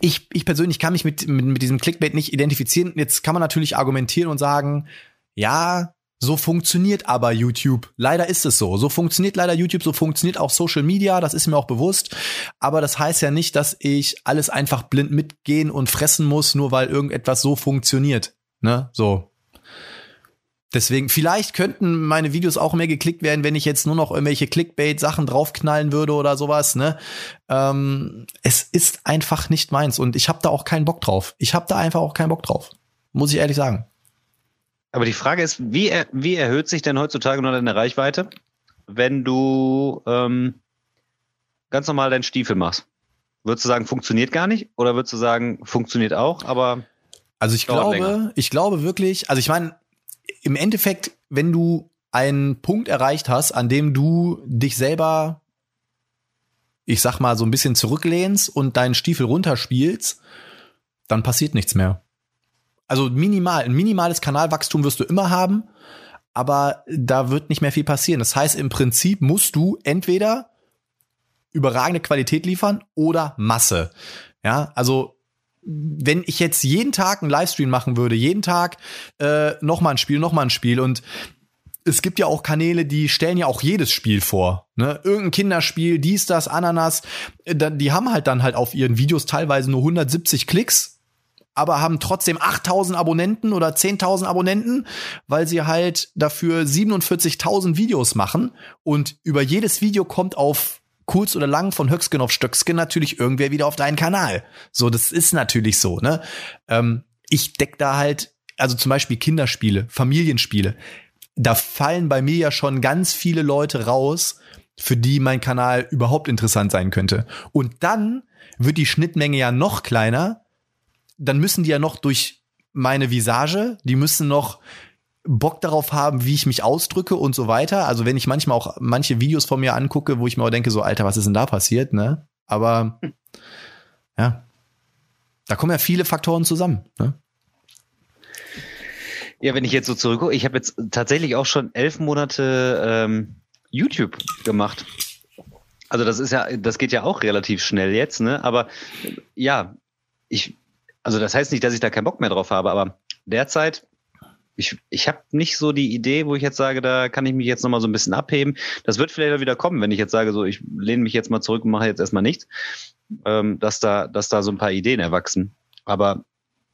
ich, ich persönlich kann mich mit, mit, mit diesem Clickbait nicht identifizieren. Jetzt kann man natürlich argumentieren und sagen, ja, so funktioniert aber YouTube. Leider ist es so. So funktioniert leider YouTube, so funktioniert auch Social Media, das ist mir auch bewusst. Aber das heißt ja nicht, dass ich alles einfach blind mitgehen und fressen muss, nur weil irgendetwas so funktioniert. Ne? So. Deswegen, vielleicht könnten meine Videos auch mehr geklickt werden, wenn ich jetzt nur noch irgendwelche Clickbait-Sachen draufknallen würde oder sowas. Ne? Ähm, es ist einfach nicht meins und ich habe da auch keinen Bock drauf. Ich habe da einfach auch keinen Bock drauf. Muss ich ehrlich sagen. Aber die Frage ist, wie, er, wie erhöht sich denn heutzutage noch deine Reichweite, wenn du ähm, ganz normal deinen Stiefel machst? Würdest du sagen, funktioniert gar nicht? Oder würdest du sagen, funktioniert auch, aber. Also ich glaube, länger? ich glaube wirklich, also ich meine, im Endeffekt, wenn du einen Punkt erreicht hast, an dem du dich selber, ich sag mal, so ein bisschen zurücklehnst und deinen Stiefel runterspielst, dann passiert nichts mehr. Also minimal, ein minimales Kanalwachstum wirst du immer haben, aber da wird nicht mehr viel passieren. Das heißt, im Prinzip musst du entweder überragende Qualität liefern oder Masse. Ja, also wenn ich jetzt jeden Tag einen Livestream machen würde, jeden Tag äh, noch mal ein Spiel, noch mal ein Spiel und es gibt ja auch Kanäle, die stellen ja auch jedes Spiel vor. Ne? Irgendein Kinderspiel, dies, das, Ananas. Äh, die haben halt dann halt auf ihren Videos teilweise nur 170 Klicks, aber haben trotzdem 8000 Abonnenten oder 10.000 Abonnenten, weil sie halt dafür 47.000 Videos machen und über jedes Video kommt auf kurz oder lang von Höcksken auf Stöcksken natürlich irgendwer wieder auf deinen Kanal. So, das ist natürlich so, ne? Ähm, ich deck da halt, also zum Beispiel Kinderspiele, Familienspiele da fallen bei mir ja schon ganz viele Leute raus, für die mein Kanal überhaupt interessant sein könnte. Und dann wird die Schnittmenge ja noch kleiner. Dann müssen die ja noch durch meine Visage, die müssen noch Bock darauf haben, wie ich mich ausdrücke und so weiter. Also wenn ich manchmal auch manche Videos von mir angucke, wo ich mir auch denke, so Alter, was ist denn da passiert, ne? Aber ja, da kommen ja viele Faktoren zusammen. Ne? Ja, wenn ich jetzt so zurückgucke, ich habe jetzt tatsächlich auch schon elf Monate ähm, YouTube gemacht. Also das ist ja, das geht ja auch relativ schnell jetzt, ne? Aber ja, ich, also das heißt nicht, dass ich da keinen Bock mehr drauf habe, aber derzeit, ich, ich habe nicht so die Idee, wo ich jetzt sage, da kann ich mich jetzt nochmal so ein bisschen abheben. Das wird vielleicht auch wieder kommen, wenn ich jetzt sage, so, ich lehne mich jetzt mal zurück und mache jetzt erstmal nichts, ähm, dass da, dass da so ein paar Ideen erwachsen. Aber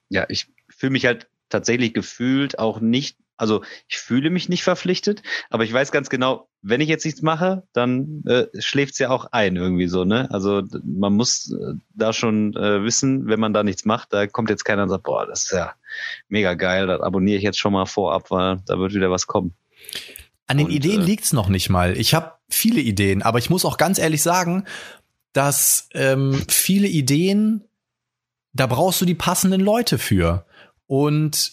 ja, ich fühle mich halt tatsächlich gefühlt auch nicht, also ich fühle mich nicht verpflichtet, aber ich weiß ganz genau, wenn ich jetzt nichts mache, dann äh, schläft es ja auch ein irgendwie so, ne? Also man muss äh, da schon äh, wissen, wenn man da nichts macht, da kommt jetzt keiner und sagt, boah, das ist ja mega geil, das abonniere ich jetzt schon mal vorab, weil da wird wieder was kommen. An den und, Ideen äh, liegt's noch nicht mal. Ich habe viele Ideen, aber ich muss auch ganz ehrlich sagen, dass ähm, viele Ideen, da brauchst du die passenden Leute für. Und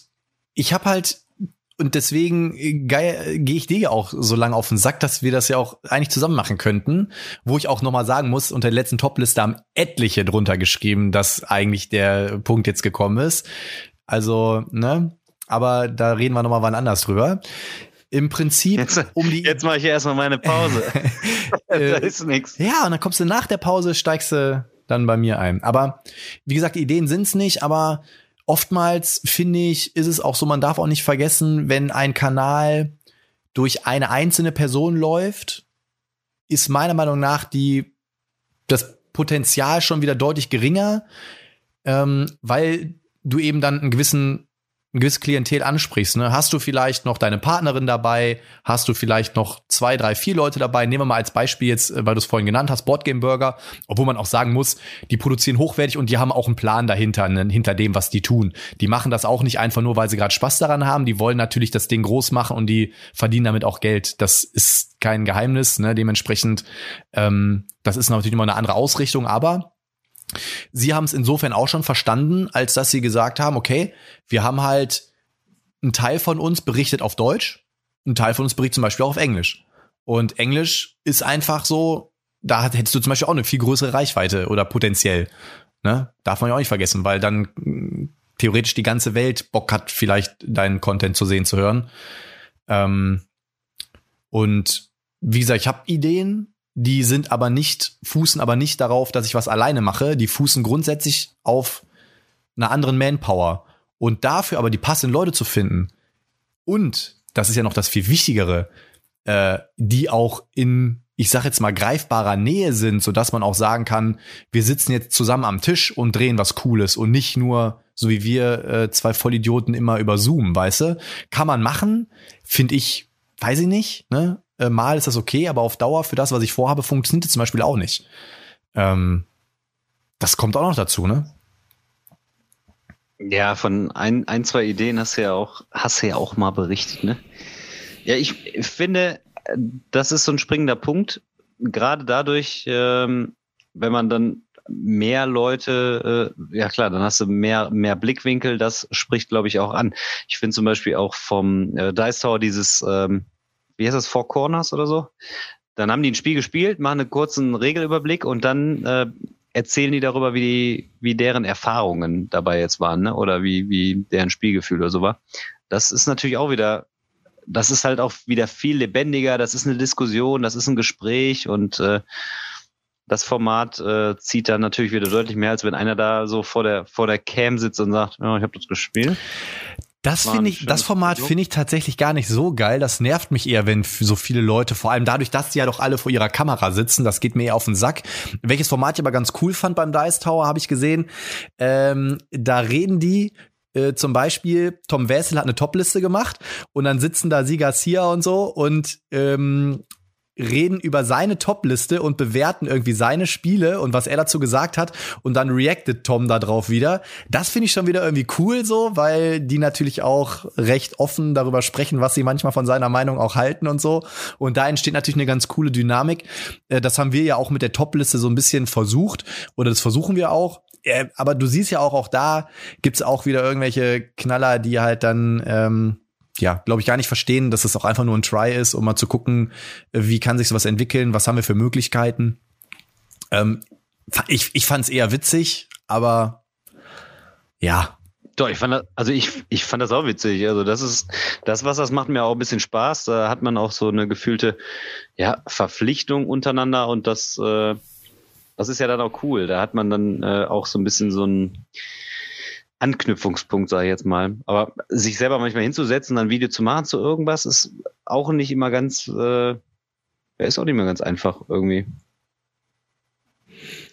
ich habe halt und deswegen äh, gehe ich dir ja auch so lange auf den Sack, dass wir das ja auch eigentlich zusammen machen könnten. Wo ich auch nochmal sagen muss, unter der letzten Topliste haben etliche drunter geschrieben, dass eigentlich der Punkt jetzt gekommen ist. Also, ne? Aber da reden wir nochmal wann anders drüber. Im Prinzip jetzt, um die. Jetzt mache ich erstmal meine Pause. da äh, ist nichts. Ja, und dann kommst du nach der Pause, steigst du dann bei mir ein. Aber wie gesagt, Ideen sind's nicht, aber oftmals finde ich, ist es auch so, man darf auch nicht vergessen, wenn ein Kanal durch eine einzelne Person läuft, ist meiner Meinung nach die, das Potenzial schon wieder deutlich geringer, ähm, weil du eben dann einen gewissen ein gewisses Klientel ansprichst. Ne? Hast du vielleicht noch deine Partnerin dabei? Hast du vielleicht noch zwei, drei, vier Leute dabei? Nehmen wir mal als Beispiel jetzt, äh, weil du es vorhin genannt hast, Boardgame Burger, obwohl man auch sagen muss, die produzieren hochwertig und die haben auch einen Plan dahinter, ne, hinter dem, was die tun. Die machen das auch nicht einfach nur, weil sie gerade Spaß daran haben. Die wollen natürlich das Ding groß machen und die verdienen damit auch Geld. Das ist kein Geheimnis. Ne? Dementsprechend, ähm, das ist natürlich immer eine andere Ausrichtung, aber Sie haben es insofern auch schon verstanden, als dass sie gesagt haben, okay, wir haben halt ein Teil von uns berichtet auf Deutsch, ein Teil von uns berichtet zum Beispiel auch auf Englisch. Und Englisch ist einfach so, da hättest du zum Beispiel auch eine viel größere Reichweite oder potenziell. Ne? Darf man ja auch nicht vergessen, weil dann mm, theoretisch die ganze Welt Bock hat, vielleicht deinen Content zu sehen, zu hören. Ähm, und wie gesagt, ich habe Ideen, die sind aber nicht, fußen aber nicht darauf, dass ich was alleine mache. Die fußen grundsätzlich auf einer anderen Manpower. Und dafür aber die passenden Leute zu finden und, das ist ja noch das viel Wichtigere, äh, die auch in, ich sag jetzt mal, greifbarer Nähe sind, so dass man auch sagen kann, wir sitzen jetzt zusammen am Tisch und drehen was Cooles und nicht nur, so wie wir äh, zwei Vollidioten immer über Zoom, weißt du? Kann man machen, finde ich, weiß ich nicht, ne? Äh, mal ist das okay, aber auf Dauer für das, was ich vorhabe, funktioniert es zum Beispiel auch nicht. Ähm, das kommt auch noch dazu, ne? Ja, von ein, ein, zwei Ideen hast du ja auch, hast du ja auch mal berichtet, ne? Ja, ich finde, das ist so ein springender Punkt. Gerade dadurch, ähm, wenn man dann mehr Leute, äh, ja klar, dann hast du mehr, mehr Blickwinkel, das spricht, glaube ich, auch an. Ich finde zum Beispiel auch vom äh, Dice Tower dieses ähm, wie heißt das, Four Corners oder so. Dann haben die ein Spiel gespielt, machen einen kurzen Regelüberblick und dann äh, erzählen die darüber, wie, die, wie deren Erfahrungen dabei jetzt waren, ne? oder wie, wie deren Spielgefühl oder so war. Das ist natürlich auch wieder, das ist halt auch wieder viel lebendiger, das ist eine Diskussion, das ist ein Gespräch und äh, das Format äh, zieht dann natürlich wieder deutlich mehr, als wenn einer da so vor der, vor der Cam sitzt und sagt, ja, ich habe das gespielt. Das finde ich, das Format finde ich tatsächlich gar nicht so geil. Das nervt mich eher, wenn so viele Leute, vor allem dadurch, dass die ja doch alle vor ihrer Kamera sitzen, das geht mir eher auf den Sack. Welches Format ich aber ganz cool fand beim Dice Tower, habe ich gesehen. Ähm, da reden die äh, zum Beispiel, Tom Wessel hat eine Topliste gemacht und dann sitzen da Sie Garcia und so und ähm, reden über seine Top-Liste und bewerten irgendwie seine Spiele und was er dazu gesagt hat und dann reactet Tom da drauf wieder. Das finde ich schon wieder irgendwie cool so, weil die natürlich auch recht offen darüber sprechen, was sie manchmal von seiner Meinung auch halten und so. Und da entsteht natürlich eine ganz coole Dynamik. Äh, das haben wir ja auch mit der Top-Liste so ein bisschen versucht oder das versuchen wir auch. Äh, aber du siehst ja auch, auch da gibt's auch wieder irgendwelche Knaller, die halt dann ähm, ja, glaube ich, gar nicht verstehen, dass es auch einfach nur ein Try ist, um mal zu gucken, wie kann sich sowas entwickeln, was haben wir für Möglichkeiten. Ähm, ich ich fand es eher witzig, aber ja. Doch, ich fand das, also ich, ich fand das auch witzig. Also das ist, das was das macht mir auch ein bisschen Spaß. Da hat man auch so eine gefühlte, ja, Verpflichtung untereinander und das, äh, das ist ja dann auch cool. Da hat man dann äh, auch so ein bisschen so ein, Anknüpfungspunkt, sage ich jetzt mal. Aber sich selber manchmal hinzusetzen, ein Video zu machen zu irgendwas, ist auch nicht immer ganz, äh, ist auch nicht mehr ganz einfach irgendwie.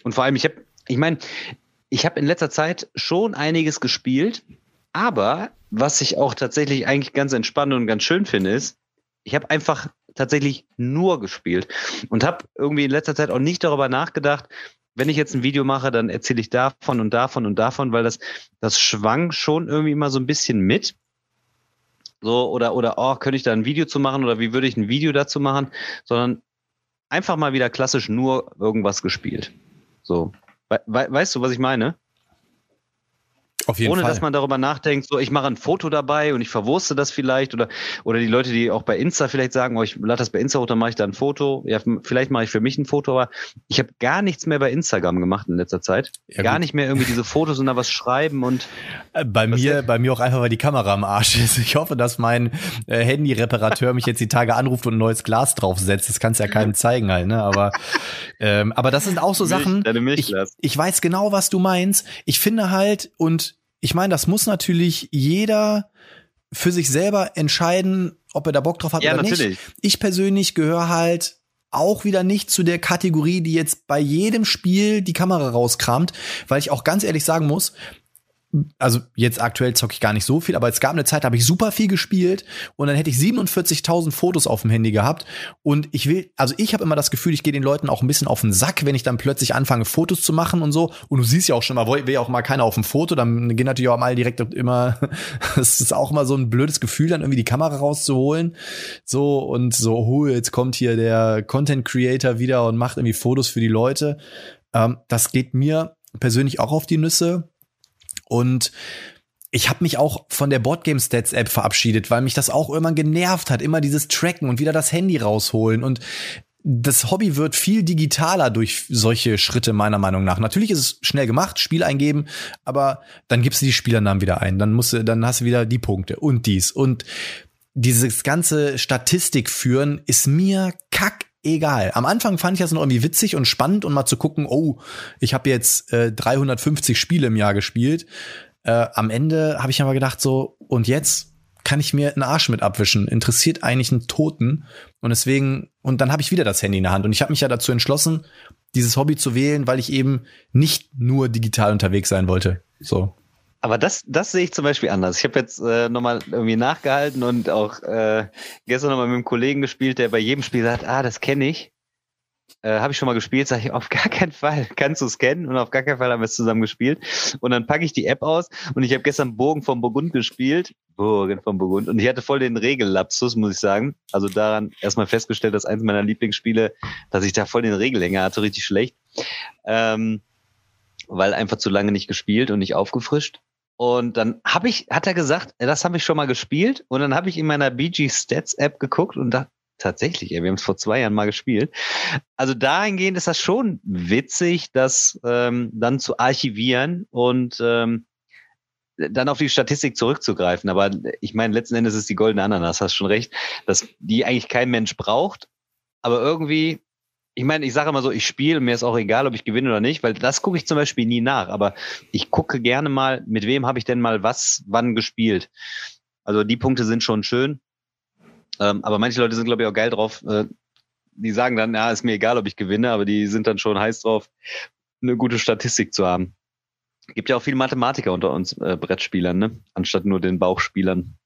Und vor allem, ich habe, ich meine, ich habe in letzter Zeit schon einiges gespielt, aber was ich auch tatsächlich eigentlich ganz entspannt und ganz schön finde, ist, ich habe einfach tatsächlich nur gespielt und habe irgendwie in letzter Zeit auch nicht darüber nachgedacht, wenn ich jetzt ein Video mache, dann erzähle ich davon und davon und davon, weil das, das schwang schon irgendwie immer so ein bisschen mit. So, oder, oder, oh, könnte ich da ein Video zu machen oder wie würde ich ein Video dazu machen, sondern einfach mal wieder klassisch nur irgendwas gespielt. So. We weißt du, was ich meine? Auf jeden Ohne Fall. dass man darüber nachdenkt, so ich mache ein Foto dabei und ich verwurste das vielleicht oder oder die Leute, die auch bei Insta vielleicht sagen, oh, ich lade das bei Insta hoch, dann mache ich da ein Foto. Ja, vielleicht mache ich für mich ein Foto, aber ich habe gar nichts mehr bei Instagram gemacht in letzter Zeit. Ja, gar gut. nicht mehr irgendwie diese Fotos und da was schreiben und äh, bei mir, bei mir auch einfach, weil die Kamera am Arsch ist. Ich hoffe, dass mein äh, Handy-Reparateur mich jetzt die Tage anruft und ein neues Glas draufsetzt. Das kannst ja keinem zeigen halt, ne? Aber ähm, aber das sind auch so Sachen. Ich, ich weiß genau, was du meinst. Ich finde halt und ich meine, das muss natürlich jeder für sich selber entscheiden, ob er da Bock drauf hat ja, oder natürlich. nicht. Ich persönlich gehöre halt auch wieder nicht zu der Kategorie, die jetzt bei jedem Spiel die Kamera rauskramt, weil ich auch ganz ehrlich sagen muss, also jetzt aktuell zocke ich gar nicht so viel, aber es gab eine Zeit, da habe ich super viel gespielt und dann hätte ich 47.000 Fotos auf dem Handy gehabt und ich will, also ich habe immer das Gefühl, ich gehe den Leuten auch ein bisschen auf den Sack, wenn ich dann plötzlich anfange Fotos zu machen und so. Und du siehst ja auch schon mal, will ja auch mal keiner auf dem Foto, dann gehen natürlich auch mal direkt immer, es ist auch immer so ein blödes Gefühl, dann irgendwie die Kamera rauszuholen, so und so, oh, jetzt kommt hier der Content Creator wieder und macht irgendwie Fotos für die Leute. Ähm, das geht mir persönlich auch auf die Nüsse und ich habe mich auch von der Boardgame Stats App verabschiedet, weil mich das auch irgendwann genervt hat, immer dieses Tracken und wieder das Handy rausholen. Und das Hobby wird viel digitaler durch solche Schritte meiner Meinung nach. Natürlich ist es schnell gemacht, Spiel eingeben, aber dann gibst du die Spielernamen wieder ein, dann musst du, dann hast du wieder die Punkte und dies. Und dieses ganze Statistik führen ist mir kack egal. Am Anfang fand ich das noch irgendwie witzig und spannend und mal zu gucken, oh, ich habe jetzt äh, 350 Spiele im Jahr gespielt. Äh, am Ende habe ich aber gedacht so, und jetzt kann ich mir einen Arsch mit abwischen. Interessiert eigentlich einen Toten. Und deswegen, und dann habe ich wieder das Handy in der Hand. Und ich habe mich ja dazu entschlossen, dieses Hobby zu wählen, weil ich eben nicht nur digital unterwegs sein wollte. So. Aber das, das sehe ich zum Beispiel anders. Ich habe jetzt äh, nochmal irgendwie nachgehalten und auch äh, gestern nochmal mit einem Kollegen gespielt, der bei jedem Spiel sagt, ah, das kenne ich. Äh, habe ich schon mal gespielt, sage ich, auf gar keinen Fall kannst du es kennen und auf gar keinen Fall haben wir es zusammen gespielt. Und dann packe ich die App aus und ich habe gestern Bogen vom Burgund gespielt. Bogen vom Burgund. Und ich hatte voll den Regellapsus, muss ich sagen. Also daran erstmal festgestellt, dass eins meiner Lieblingsspiele, dass ich da voll den Regellänge hatte, richtig schlecht. Ähm, weil einfach zu lange nicht gespielt und nicht aufgefrischt. Und dann habe ich, hat er gesagt, das habe ich schon mal gespielt. Und dann habe ich in meiner BG Stats App geguckt und da tatsächlich, wir haben es vor zwei Jahren mal gespielt. Also dahingehend ist das schon witzig, das ähm, dann zu archivieren und ähm, dann auf die Statistik zurückzugreifen. Aber ich meine, letzten Endes ist die goldene Ananas, hast schon recht, dass die eigentlich kein Mensch braucht. Aber irgendwie ich meine, ich sage immer so, ich spiele, mir ist auch egal, ob ich gewinne oder nicht, weil das gucke ich zum Beispiel nie nach. Aber ich gucke gerne mal, mit wem habe ich denn mal was, wann gespielt. Also die Punkte sind schon schön. Ähm, aber manche Leute sind, glaube ich, auch geil drauf. Äh, die sagen dann, ja, ist mir egal, ob ich gewinne, aber die sind dann schon heiß drauf, eine gute Statistik zu haben. Gibt ja auch viele Mathematiker unter uns äh, Brettspielern, ne? Anstatt nur den Bauchspielern.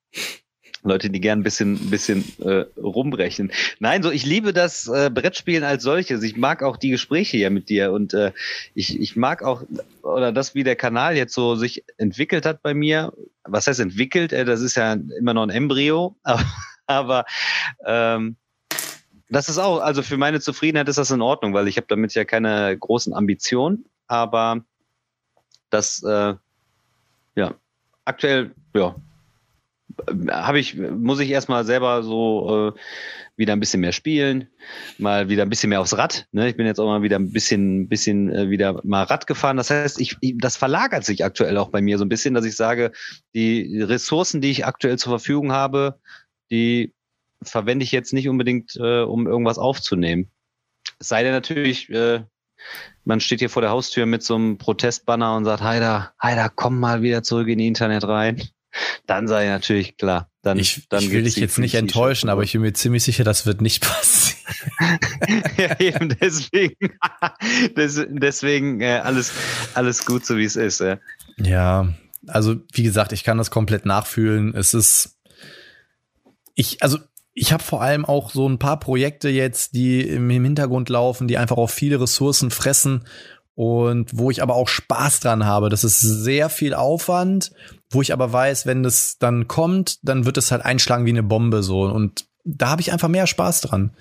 Leute, die gern ein bisschen, bisschen äh, rumbrechen. Nein, so ich liebe das äh, Brettspielen als solches. Ich mag auch die Gespräche hier mit dir und äh, ich, ich mag auch oder das, wie der Kanal jetzt so sich entwickelt hat bei mir. Was heißt entwickelt? Äh, das ist ja immer noch ein Embryo, aber, aber ähm, das ist auch, also für meine Zufriedenheit ist das in Ordnung, weil ich habe damit ja keine großen Ambitionen, aber das, äh, ja, aktuell, ja, habe ich, muss ich erstmal selber so äh, wieder ein bisschen mehr spielen, mal wieder ein bisschen mehr aufs Rad. Ne? Ich bin jetzt auch mal wieder ein bisschen, bisschen äh, wieder mal Rad gefahren. Das heißt, ich, das verlagert sich aktuell auch bei mir so ein bisschen, dass ich sage, die Ressourcen, die ich aktuell zur Verfügung habe, die verwende ich jetzt nicht unbedingt, äh, um irgendwas aufzunehmen. Es sei denn natürlich, äh, man steht hier vor der Haustür mit so einem Protestbanner und sagt, Heider, Heider, komm mal wieder zurück in die Internet rein. Dann sei natürlich klar. Dann, ich, dann ich will dich jetzt nicht enttäuschen, aber ich bin mir ziemlich sicher, das wird nicht passieren. ja, eben deswegen, deswegen äh, alles, alles gut, so wie es ist. Ja. ja, also wie gesagt, ich kann das komplett nachfühlen. Es ist, ich, also ich habe vor allem auch so ein paar Projekte jetzt, die im Hintergrund laufen, die einfach auch viele Ressourcen fressen und wo ich aber auch Spaß dran habe. Das ist sehr viel Aufwand, wo ich aber weiß, wenn das dann kommt, dann wird es halt einschlagen wie eine Bombe so und da habe ich einfach mehr Spaß dran.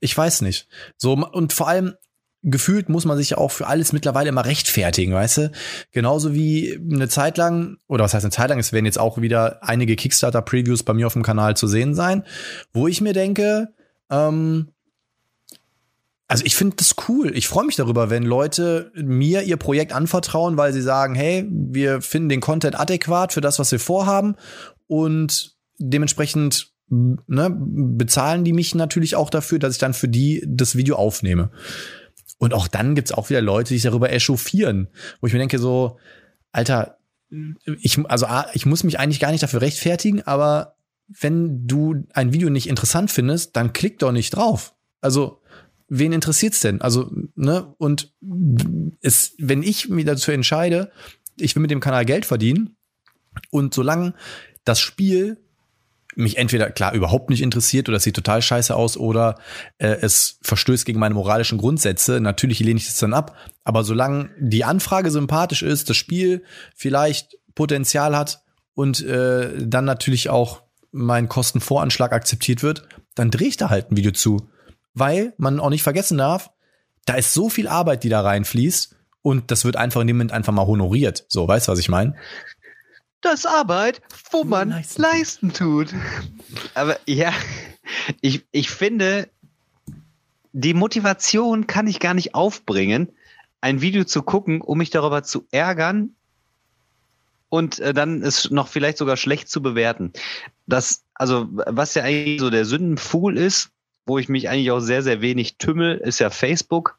Ich weiß nicht. So und vor allem gefühlt muss man sich ja auch für alles mittlerweile immer rechtfertigen, weißt du? Genauso wie eine Zeit lang, oder was heißt eine Zeit lang, es werden jetzt auch wieder einige Kickstarter-Previews bei mir auf dem Kanal zu sehen sein, wo ich mir denke, ähm, also ich finde das cool. Ich freue mich darüber, wenn Leute mir ihr Projekt anvertrauen, weil sie sagen, hey, wir finden den Content adäquat für das, was wir vorhaben und dementsprechend ne, bezahlen die mich natürlich auch dafür, dass ich dann für die das Video aufnehme. Und auch dann gibt's auch wieder Leute, die sich darüber echauffieren, wo ich mir denke so, Alter, ich, also ich muss mich eigentlich gar nicht dafür rechtfertigen, aber wenn du ein Video nicht interessant findest, dann klick doch nicht drauf. Also, wen interessiert's denn? Also, ne, und es, wenn ich mich dazu entscheide, ich will mit dem Kanal Geld verdienen und solange das Spiel mich entweder klar überhaupt nicht interessiert oder es sieht total scheiße aus oder äh, es verstößt gegen meine moralischen Grundsätze, natürlich lehne ich das dann ab. Aber solange die Anfrage sympathisch ist, das Spiel vielleicht Potenzial hat und äh, dann natürlich auch mein Kostenvoranschlag akzeptiert wird, dann drehe ich da halt ein Video zu. Weil man auch nicht vergessen darf, da ist so viel Arbeit, die da reinfließt und das wird einfach in dem Moment einfach mal honoriert. So, weißt du, was ich meine? Das Arbeit, wo man leisten, leisten tut. Aber ja, ich, ich finde, die Motivation kann ich gar nicht aufbringen, ein Video zu gucken, um mich darüber zu ärgern und äh, dann es noch vielleicht sogar schlecht zu bewerten. Das, also, was ja eigentlich so der Sündenfuhl ist, wo ich mich eigentlich auch sehr, sehr wenig tümmel, ist ja Facebook.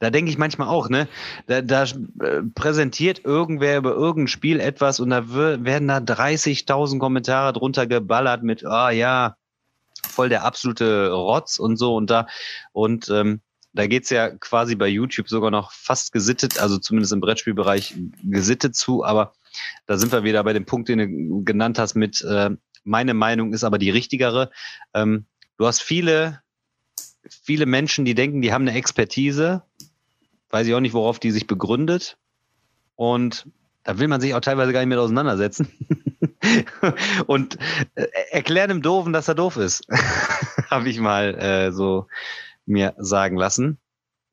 Da denke ich manchmal auch, ne? Da, da äh, präsentiert irgendwer über irgendein Spiel etwas und da werden da 30.000 Kommentare drunter geballert mit, ah oh, ja, voll der absolute Rotz und so und da und ähm, da geht's ja quasi bei YouTube sogar noch fast gesittet, also zumindest im Brettspielbereich gesittet zu, aber da sind wir wieder bei dem Punkt, den du genannt hast mit äh, meine Meinung ist aber die richtigere. Ähm, du hast viele viele Menschen, die denken, die haben eine Expertise, weiß ich auch nicht, worauf die sich begründet. Und da will man sich auch teilweise gar nicht mit auseinandersetzen. und äh, erklären dem Doofen, dass er doof ist. Habe ich mal äh, so mir sagen lassen.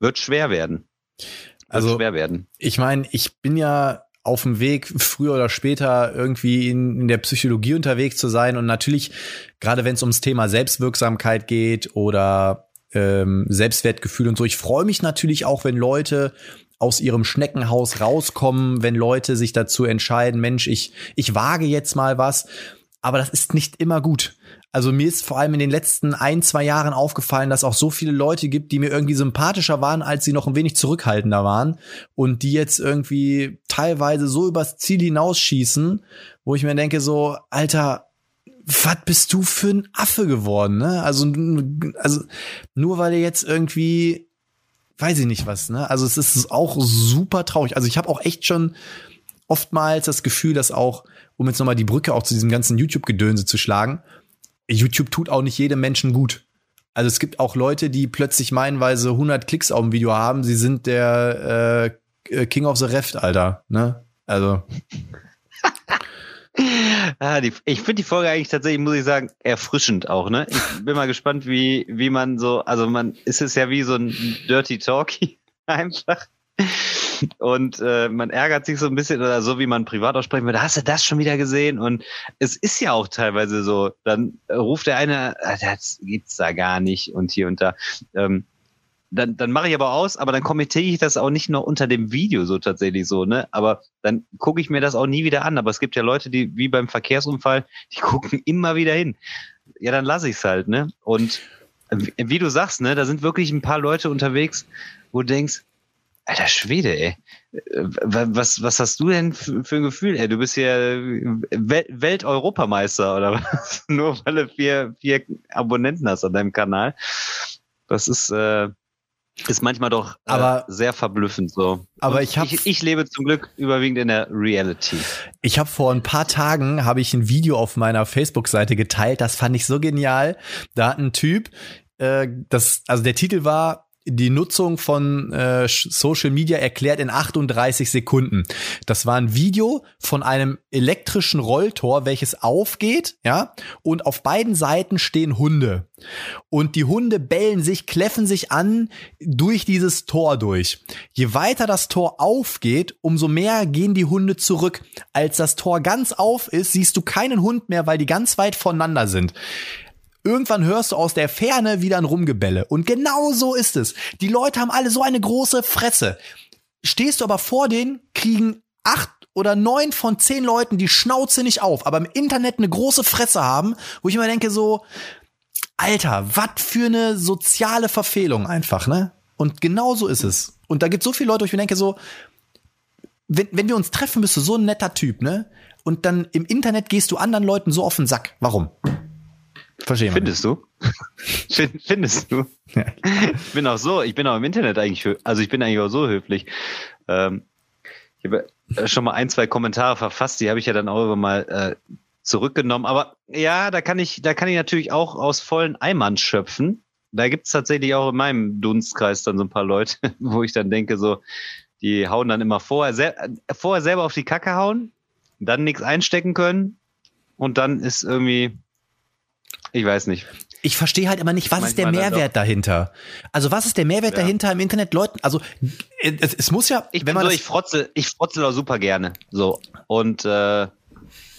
Wird schwer werden. Wird also schwer werden. Ich meine, ich bin ja auf dem Weg, früher oder später irgendwie in, in der Psychologie unterwegs zu sein. Und natürlich, gerade wenn es ums Thema Selbstwirksamkeit geht oder ähm, Selbstwertgefühl und so. Ich freue mich natürlich auch, wenn Leute aus ihrem Schneckenhaus rauskommen, wenn Leute sich dazu entscheiden, Mensch, ich, ich wage jetzt mal was. Aber das ist nicht immer gut. Also mir ist vor allem in den letzten ein, zwei Jahren aufgefallen, dass auch so viele Leute gibt, die mir irgendwie sympathischer waren, als sie noch ein wenig zurückhaltender waren und die jetzt irgendwie teilweise so übers Ziel hinausschießen, wo ich mir denke so, Alter, was bist du für ein Affe geworden, ne? Also, also nur weil er jetzt irgendwie, weiß ich nicht was, ne? Also es ist auch super traurig. Also ich habe auch echt schon oftmals das Gefühl, dass auch, um jetzt nochmal die Brücke auch zu diesem ganzen YouTube-Gedönse zu schlagen, YouTube tut auch nicht jedem Menschen gut. Also es gibt auch Leute, die plötzlich meinenweise 100 Klicks auf dem Video haben. Sie sind der äh, King of the Reft, Alter. Ne? Also ah, die, ich finde die Folge eigentlich tatsächlich, muss ich sagen, erfrischend auch, ne? Ich bin mal gespannt, wie, wie man so, also man ist es ja wie so ein Dirty Talkie einfach. Und äh, man ärgert sich so ein bisschen oder so, wie man privat aussprechen würde, hast du das schon wieder gesehen? Und es ist ja auch teilweise so. Dann ruft der eine, ah, das gibt's da gar nicht und hier und da. Ähm, dann, dann mache ich aber aus, aber dann kommentiere ich das auch nicht noch unter dem Video so tatsächlich so, ne? Aber dann gucke ich mir das auch nie wieder an. Aber es gibt ja Leute, die wie beim Verkehrsunfall, die gucken immer wieder hin. Ja, dann lasse ich es halt, ne? Und wie, wie du sagst, ne, da sind wirklich ein paar Leute unterwegs, wo du denkst, alter Schwede, ey. Was, was hast du denn für, ein Gefühl? Ey, du bist ja Welt-Europameister oder was? Nur weil du vier, vier Abonnenten hast an deinem Kanal. Das ist, äh, ist manchmal doch äh, aber, sehr verblüffend so. Aber ich habe ich, ich, lebe zum Glück überwiegend in der Reality. Ich habe vor ein paar Tagen habe ich ein Video auf meiner Facebook-Seite geteilt. Das fand ich so genial. Da hat ein Typ, äh, das also der Titel war die Nutzung von äh, Social Media erklärt in 38 Sekunden. Das war ein Video von einem elektrischen Rolltor, welches aufgeht, ja, und auf beiden Seiten stehen Hunde. Und die Hunde bellen sich, kläffen sich an durch dieses Tor durch. Je weiter das Tor aufgeht, umso mehr gehen die Hunde zurück. Als das Tor ganz auf ist, siehst du keinen Hund mehr, weil die ganz weit voneinander sind. Irgendwann hörst du aus der Ferne wieder ein Rumgebelle. Und genau so ist es. Die Leute haben alle so eine große Fresse. Stehst du aber vor denen, kriegen acht oder neun von zehn Leuten die Schnauze nicht auf, aber im Internet eine große Fresse haben, wo ich immer denke so, Alter, was für eine soziale Verfehlung einfach, ne? Und genau so ist es. Und da gibt so viele Leute, wo ich mir denke so, wenn, wenn wir uns treffen, bist du so ein netter Typ, ne? Und dann im Internet gehst du anderen Leuten so auf den Sack. Warum? Verstehe Findest du? Findest du? Ja. Ich bin auch so, ich bin auch im Internet eigentlich, also ich bin eigentlich auch so höflich. Ähm, ich habe äh, schon mal ein, zwei Kommentare verfasst, die habe ich ja dann auch immer mal äh, zurückgenommen. Aber ja, da kann ich, da kann ich natürlich auch aus vollen Eimern schöpfen. Da gibt es tatsächlich auch in meinem Dunstkreis dann so ein paar Leute, wo ich dann denke, so, die hauen dann immer vorher, sel vorher selber auf die Kacke hauen, dann nichts einstecken können und dann ist irgendwie ich weiß nicht. Ich verstehe halt immer nicht, was Manchmal ist der Mehrwert dahinter? Also was ist der Mehrwert ja. dahinter im Internet Leuten? Also es, es muss ja, ich wenn man so, ich frotze, ich frotze auch super gerne, so und äh,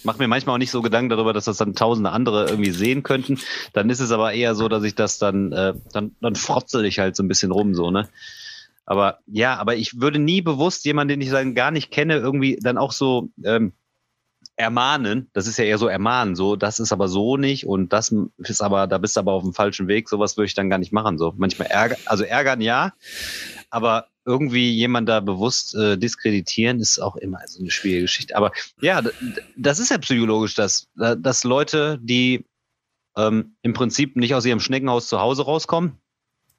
mache mir manchmal auch nicht so Gedanken darüber, dass das dann tausende andere irgendwie sehen könnten. Dann ist es aber eher so, dass ich das dann, äh, dann, dann frotzel ich halt so ein bisschen rum, so ne. Aber ja, aber ich würde nie bewusst jemanden, den ich dann gar nicht kenne, irgendwie dann auch so ähm, ermahnen, das ist ja eher so ermahnen, so, das ist aber so nicht und das ist aber, da bist du aber auf dem falschen Weg, sowas würde ich dann gar nicht machen, so. Manchmal ärgern, also ärgern ja, aber irgendwie jemand da bewusst äh, diskreditieren ist auch immer so eine schwierige Geschichte. Aber ja, das ist ja psychologisch, dass, dass Leute, die ähm, im Prinzip nicht aus ihrem Schneckenhaus zu Hause rauskommen,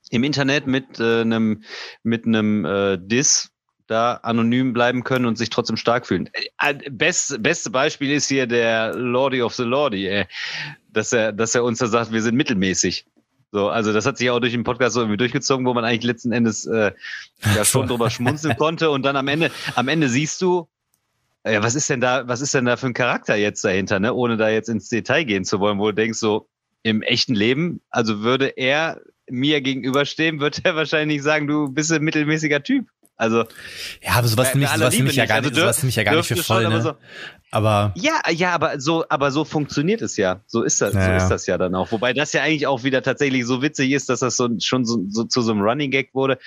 im Internet mit äh, einem mit einem äh, Diss da anonym bleiben können und sich trotzdem stark fühlen. Äh, best, beste Beispiel ist hier der Lordy of the Lordy, ey. dass er, dass er uns da sagt, wir sind mittelmäßig. So, also das hat sich auch durch den Podcast so irgendwie durchgezogen, wo man eigentlich letzten Endes äh, ja schon drüber schmunzeln konnte und dann am Ende, am Ende siehst du, ja, was ist denn da, was ist denn da für ein Charakter jetzt dahinter, ne? Ohne da jetzt ins Detail gehen zu wollen, wo du denkst, so im echten Leben, also würde er mir gegenüberstehen, würde er wahrscheinlich sagen, du bist ein mittelmäßiger Typ. Also ja, aber sowas nehme ich, sowas nehme ich ja gar nicht, also sowas nehme ich ja gar nicht für voll. Schon, ne? aber, so, aber ja, ja, aber so, aber so funktioniert es ja. So ist das, naja. so ist das ja dann auch. Wobei das ja eigentlich auch wieder tatsächlich so witzig ist, dass das so schon so, so zu so einem Running Gag wurde.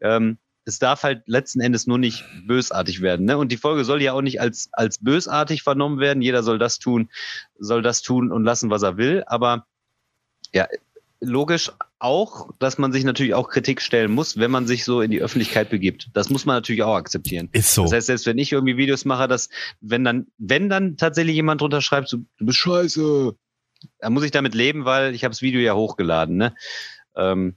Ähm, es darf halt letzten Endes nur nicht bösartig werden. Ne? Und die Folge soll ja auch nicht als, als bösartig vernommen werden. Jeder soll das tun, soll das tun und lassen, was er will. Aber ja, logisch auch, dass man sich natürlich auch Kritik stellen muss, wenn man sich so in die Öffentlichkeit begibt. Das muss man natürlich auch akzeptieren. Ist so. Das heißt, selbst wenn ich irgendwie Videos mache, dass wenn dann, wenn dann tatsächlich jemand drunter schreibt, so, du bist scheiße, Da muss ich damit leben, weil ich habe das Video ja hochgeladen. Ne? Ähm,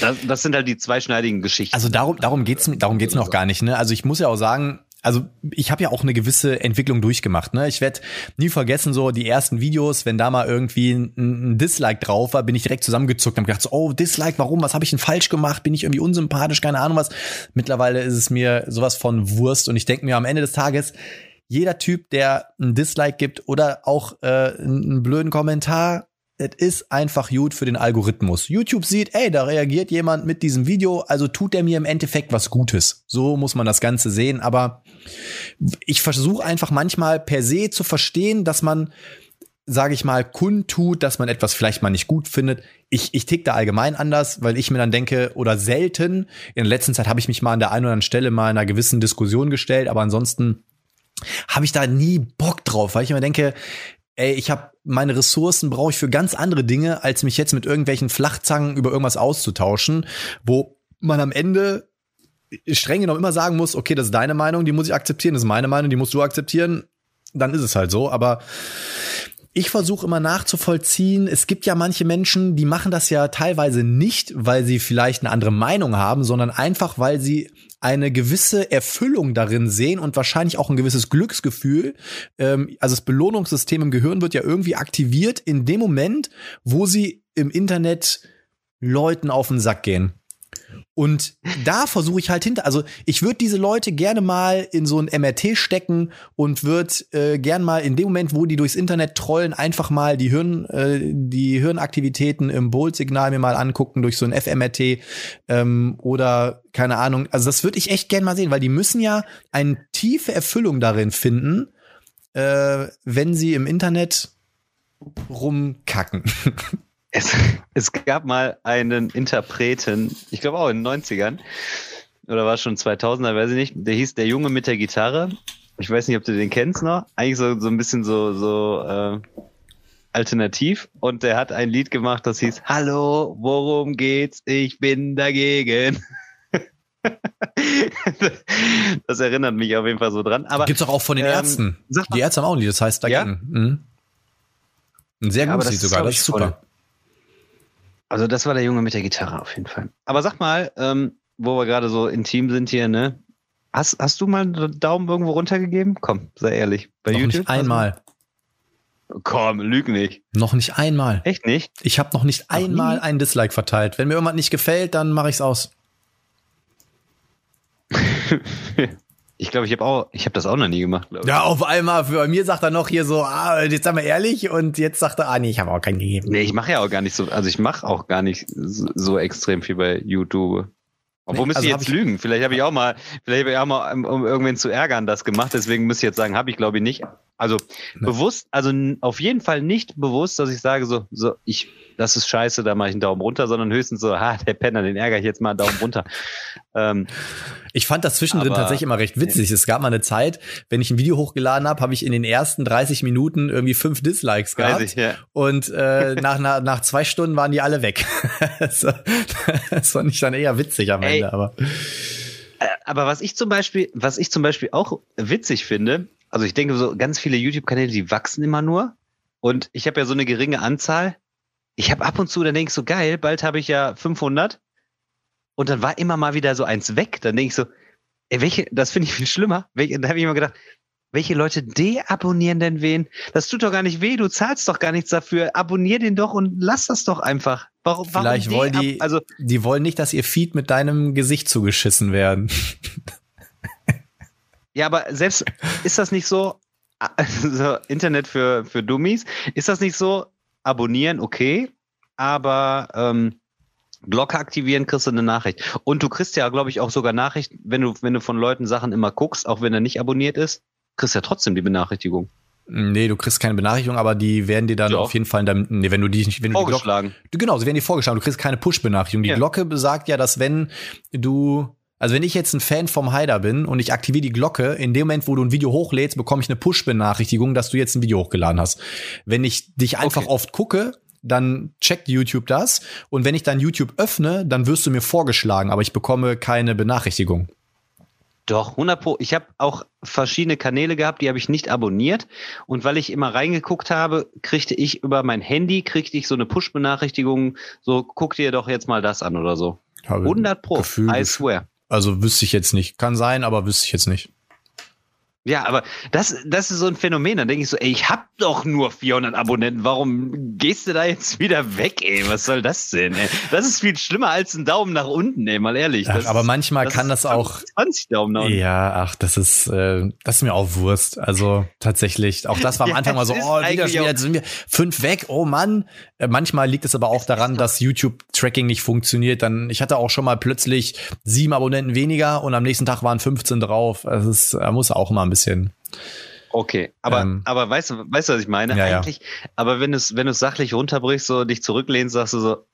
das, das sind halt die zweischneidigen Geschichten. Also darum, darum geht's, darum geht's noch gar nicht. Ne? Also ich muss ja auch sagen, also ich habe ja auch eine gewisse Entwicklung durchgemacht. Ne? Ich werde nie vergessen, so die ersten Videos, wenn da mal irgendwie ein, ein Dislike drauf war, bin ich direkt zusammengezuckt und hab gedacht, so, oh, Dislike, warum? Was habe ich denn falsch gemacht? Bin ich irgendwie unsympathisch? Keine Ahnung was. Mittlerweile ist es mir sowas von Wurst und ich denke mir am Ende des Tages, jeder Typ, der ein Dislike gibt oder auch äh, einen blöden Kommentar, es ist einfach gut für den Algorithmus. YouTube sieht, ey, da reagiert jemand mit diesem Video, also tut er mir im Endeffekt was Gutes. So muss man das Ganze sehen. Aber ich versuche einfach manchmal per se zu verstehen, dass man, sage ich mal, kundtut, dass man etwas vielleicht mal nicht gut findet. Ich, ich tick da allgemein anders, weil ich mir dann denke, oder selten, in der letzten Zeit habe ich mich mal an der einen oder anderen Stelle mal in einer gewissen Diskussion gestellt, aber ansonsten habe ich da nie Bock drauf, weil ich immer denke, ey, ich habe meine Ressourcen brauche ich für ganz andere Dinge, als mich jetzt mit irgendwelchen Flachzangen über irgendwas auszutauschen, wo man am Ende streng genommen immer sagen muss, okay, das ist deine Meinung, die muss ich akzeptieren, das ist meine Meinung, die musst du akzeptieren, dann ist es halt so, aber ich versuche immer nachzuvollziehen, es gibt ja manche Menschen, die machen das ja teilweise nicht, weil sie vielleicht eine andere Meinung haben, sondern einfach, weil sie eine gewisse Erfüllung darin sehen und wahrscheinlich auch ein gewisses Glücksgefühl. Ähm, also das Belohnungssystem im Gehirn wird ja irgendwie aktiviert in dem Moment, wo sie im Internet Leuten auf den Sack gehen. Und da versuche ich halt hinter, also ich würde diese Leute gerne mal in so ein MRT stecken und würde äh, gern mal in dem Moment, wo die durchs Internet trollen, einfach mal die Hirn, äh, die Hirnaktivitäten im Bolt-Signal mir mal angucken durch so ein FMRT ähm, oder keine Ahnung. Also das würde ich echt gern mal sehen, weil die müssen ja eine tiefe Erfüllung darin finden, äh, wenn sie im Internet rumkacken. Es, es gab mal einen Interpreten, ich glaube auch in den 90ern, oder war es schon 2000er, weiß ich nicht, der hieß Der Junge mit der Gitarre. Ich weiß nicht, ob du den kennst noch. Eigentlich so, so ein bisschen so, so äh, alternativ. Und der hat ein Lied gemacht, das hieß Hallo, worum geht's? Ich bin dagegen. das erinnert mich auf jeden Fall so dran. Aber gibt's doch auch von den ähm, Ärzten. Die Ärzte haben auch ein Lied, das heißt dagegen. Ja? Mhm. Ein sehr gutes ja, Lied sogar, das ist super. Voll. Also das war der Junge mit der Gitarre auf jeden Fall. Aber sag mal, ähm, wo wir gerade so intim sind hier, ne? Hast, hast du mal einen Daumen irgendwo runtergegeben? Komm, sei ehrlich. Bei noch YouTube? Nicht einmal. Komm, lüg nicht. Noch nicht einmal. Echt nicht? Ich habe noch nicht noch einmal nie? einen Dislike verteilt. Wenn mir irgendwas nicht gefällt, dann mache ich's aus. Ich glaube, ich habe auch, ich habe das auch noch nie gemacht. Ich. Ja, auf einmal, für mir sagt er noch hier so, ah, jetzt sagen wir ehrlich, und jetzt sagt er, ah, nee, ich habe auch keinen gegeben. Nee, ich mache ja auch gar nicht so, also ich mache auch gar nicht so, so, extrem viel bei YouTube. Obwohl nee, müsste also ich jetzt ich lügen. Vielleicht habe ich auch mal, vielleicht habe ich auch mal, um irgendwen zu ärgern, das gemacht. Deswegen müsste ich jetzt sagen, habe ich glaube ich nicht. Also nee. bewusst, also auf jeden Fall nicht bewusst, dass ich sage so, so ich das ist scheiße, da mache ich einen Daumen runter, sondern höchstens so, ha, der Penner, den ärgere ich jetzt mal einen Daumen runter. ähm, ich fand das zwischendrin aber, tatsächlich immer recht witzig. Es gab mal eine Zeit, wenn ich ein Video hochgeladen habe, habe ich in den ersten 30 Minuten irgendwie fünf Dislikes gehabt. Ich, ja. Und äh, nach, nach, nach zwei Stunden waren die alle weg. das, das fand ich dann eher witzig am Ey, Ende, aber. Äh, aber was ich zum Beispiel, was ich zum Beispiel auch witzig finde, also ich denke so ganz viele YouTube-Kanäle, die wachsen immer nur. Und ich habe ja so eine geringe Anzahl ich habe ab und zu, dann denke ich so, geil, bald habe ich ja 500 und dann war immer mal wieder so eins weg. Dann denke ich so, ey, welche, das finde ich viel schlimmer. Welche, da habe ich immer gedacht, welche Leute deabonnieren denn wen? Das tut doch gar nicht weh, du zahlst doch gar nichts dafür. Abonnier den doch und lass das doch einfach. Warum, warum Vielleicht wollen die, also, die wollen nicht, dass ihr Feed mit deinem Gesicht zugeschissen werden. ja, aber selbst, ist das nicht so, also Internet für, für Dummies, ist das nicht so, abonnieren, okay, aber ähm, Glocke aktivieren, kriegst du eine Nachricht. Und du kriegst ja, glaube ich, auch sogar Nachrichten, wenn du, wenn du von Leuten Sachen immer guckst, auch wenn er nicht abonniert ist, kriegst du ja trotzdem die Benachrichtigung. Nee, du kriegst keine Benachrichtigung, aber die werden dir dann ja. auf jeden Fall in deinem, nee, wenn du die nicht, wenn du vorgeschlagen. Die Glocke, genau, sie werden dir vorgeschlagen, du kriegst keine Push-Benachrichtigung. Die ja. Glocke besagt ja, dass wenn du also wenn ich jetzt ein Fan vom Haider bin und ich aktiviere die Glocke, in dem Moment, wo du ein Video hochlädst, bekomme ich eine Push-Benachrichtigung, dass du jetzt ein Video hochgeladen hast. Wenn ich dich einfach okay. oft gucke, dann checkt YouTube das. Und wenn ich dann YouTube öffne, dann wirst du mir vorgeschlagen, aber ich bekomme keine Benachrichtigung. Doch, 100 Pro. Ich habe auch verschiedene Kanäle gehabt, die habe ich nicht abonniert. Und weil ich immer reingeguckt habe, kriegte ich über mein Handy, kriegte ich so eine Push-Benachrichtigung, so guck dir doch jetzt mal das an oder so. Habe 100 Pro, Gefühl, I swear. Also wüsste ich jetzt nicht. Kann sein, aber wüsste ich jetzt nicht. Ja, aber das, das ist so ein Phänomen. Dann denke ich so, ey, ich hab doch nur 400 Abonnenten. Warum gehst du da jetzt wieder weg, ey? Was soll das denn, ey? Das ist viel schlimmer als ein Daumen nach unten, ey, mal ehrlich. Ach, aber ist- manchmal das kann das auch. 20 Daumen nach unten. Ja, ach, das ist, äh, das ist mir auch Wurst. Also tatsächlich. Auch das war am Ja, Anfang mal so, es oh, wieder, eigentlich wieder, sind wir fünf weg, oh Mann. Äh, manchmal liegt es aber auch daran, dass YouTube-Tracking nicht funktioniert. Dann, ich hatte auch schon mal plötzlich sieben Abonnenten weniger und am nächsten Tag waren 15 drauf. Das ist, äh, muss auch immer ein bisschen. Okay, aber, Ähm, aber weißt du, weißt du, was ich meine? Ja, ja. Eigentlich, aber wenn du es, wenn sachlich runterbrichst, so dich zurücklehnst, sagst du so,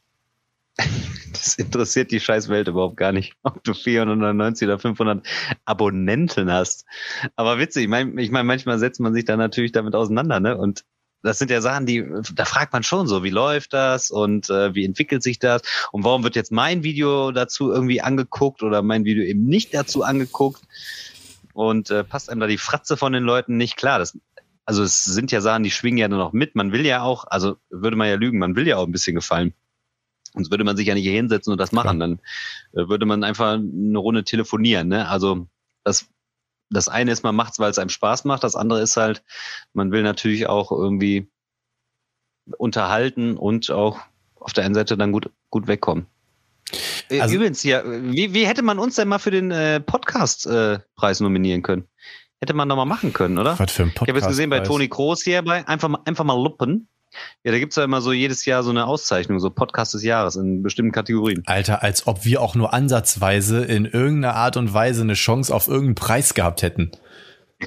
das interessiert die scheiß Welt überhaupt gar nicht, ob du 499 oder 500 Abonnenten hast. Aber witzig, ich meine, ich mein, manchmal setzt man sich da natürlich damit auseinander, ne? Und das sind ja Sachen, die, da fragt man schon so, wie läuft das und äh, wie entwickelt sich das und warum wird jetzt mein Video dazu irgendwie angeguckt oder mein Video eben nicht dazu angeguckt und äh, passt einem da die Fratze von den Leuten nicht klar. Das, also es sind ja Sachen, die schwingen ja nur noch mit. Man will ja auch, also würde man ja lügen, man will ja auch ein bisschen gefallen. Sonst würde man sich ja nicht hier hinsetzen und das machen. Dann äh, würde man einfach eine Runde telefonieren. Ne? Also das, das eine ist, man macht es, weil es einem Spaß macht. Das andere ist halt, man will natürlich auch irgendwie unterhalten und auch auf der einen Seite dann gut, gut wegkommen. Äh, Also- Übrigens, ja, wie, wie hätte man uns denn mal für den äh, Podcast-Preis nominieren können? Hätte man doch mal machen können, oder? Was für ein Ich habe jetzt gesehen bei Toni Kroos hier bei einfach mal, einfach mal luppen. Ja, da gibt's ja immer so jedes Jahr so eine Auszeichnung, so Podcast des Jahres in bestimmten Kategorien. Alter, als ob wir auch nur ansatzweise in irgendeiner Art und Weise eine Chance auf irgendeinen Preis gehabt hätten.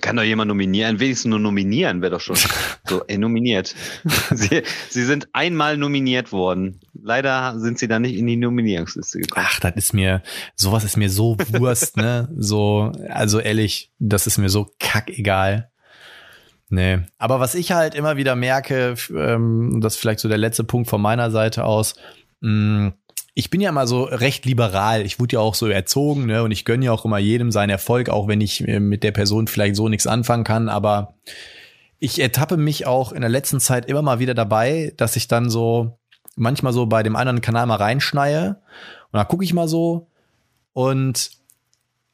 Kann doch jemand nominieren, wenigstens nur nominieren wäre doch schon. So, ey, nominiert. Sie, sie sind einmal nominiert worden. Leider sind sie dann nicht in die Nominierungsliste gekommen. Ach, das ist mir, sowas ist mir so Wurst, ne? So, also ehrlich, das ist mir so kackegal. Nee. Aber was ich halt immer wieder merke, ähm, das ist vielleicht so der letzte Punkt von meiner Seite aus, mh, ich bin ja immer so recht liberal. Ich wurde ja auch so erzogen, ne? Und ich gönne ja auch immer jedem seinen Erfolg, auch wenn ich äh, mit der Person vielleicht so nichts anfangen kann. Aber ich ertappe mich auch in der letzten Zeit immer mal wieder dabei, dass ich dann so manchmal so bei dem anderen Kanal mal reinschneie und dann gucke ich mal so und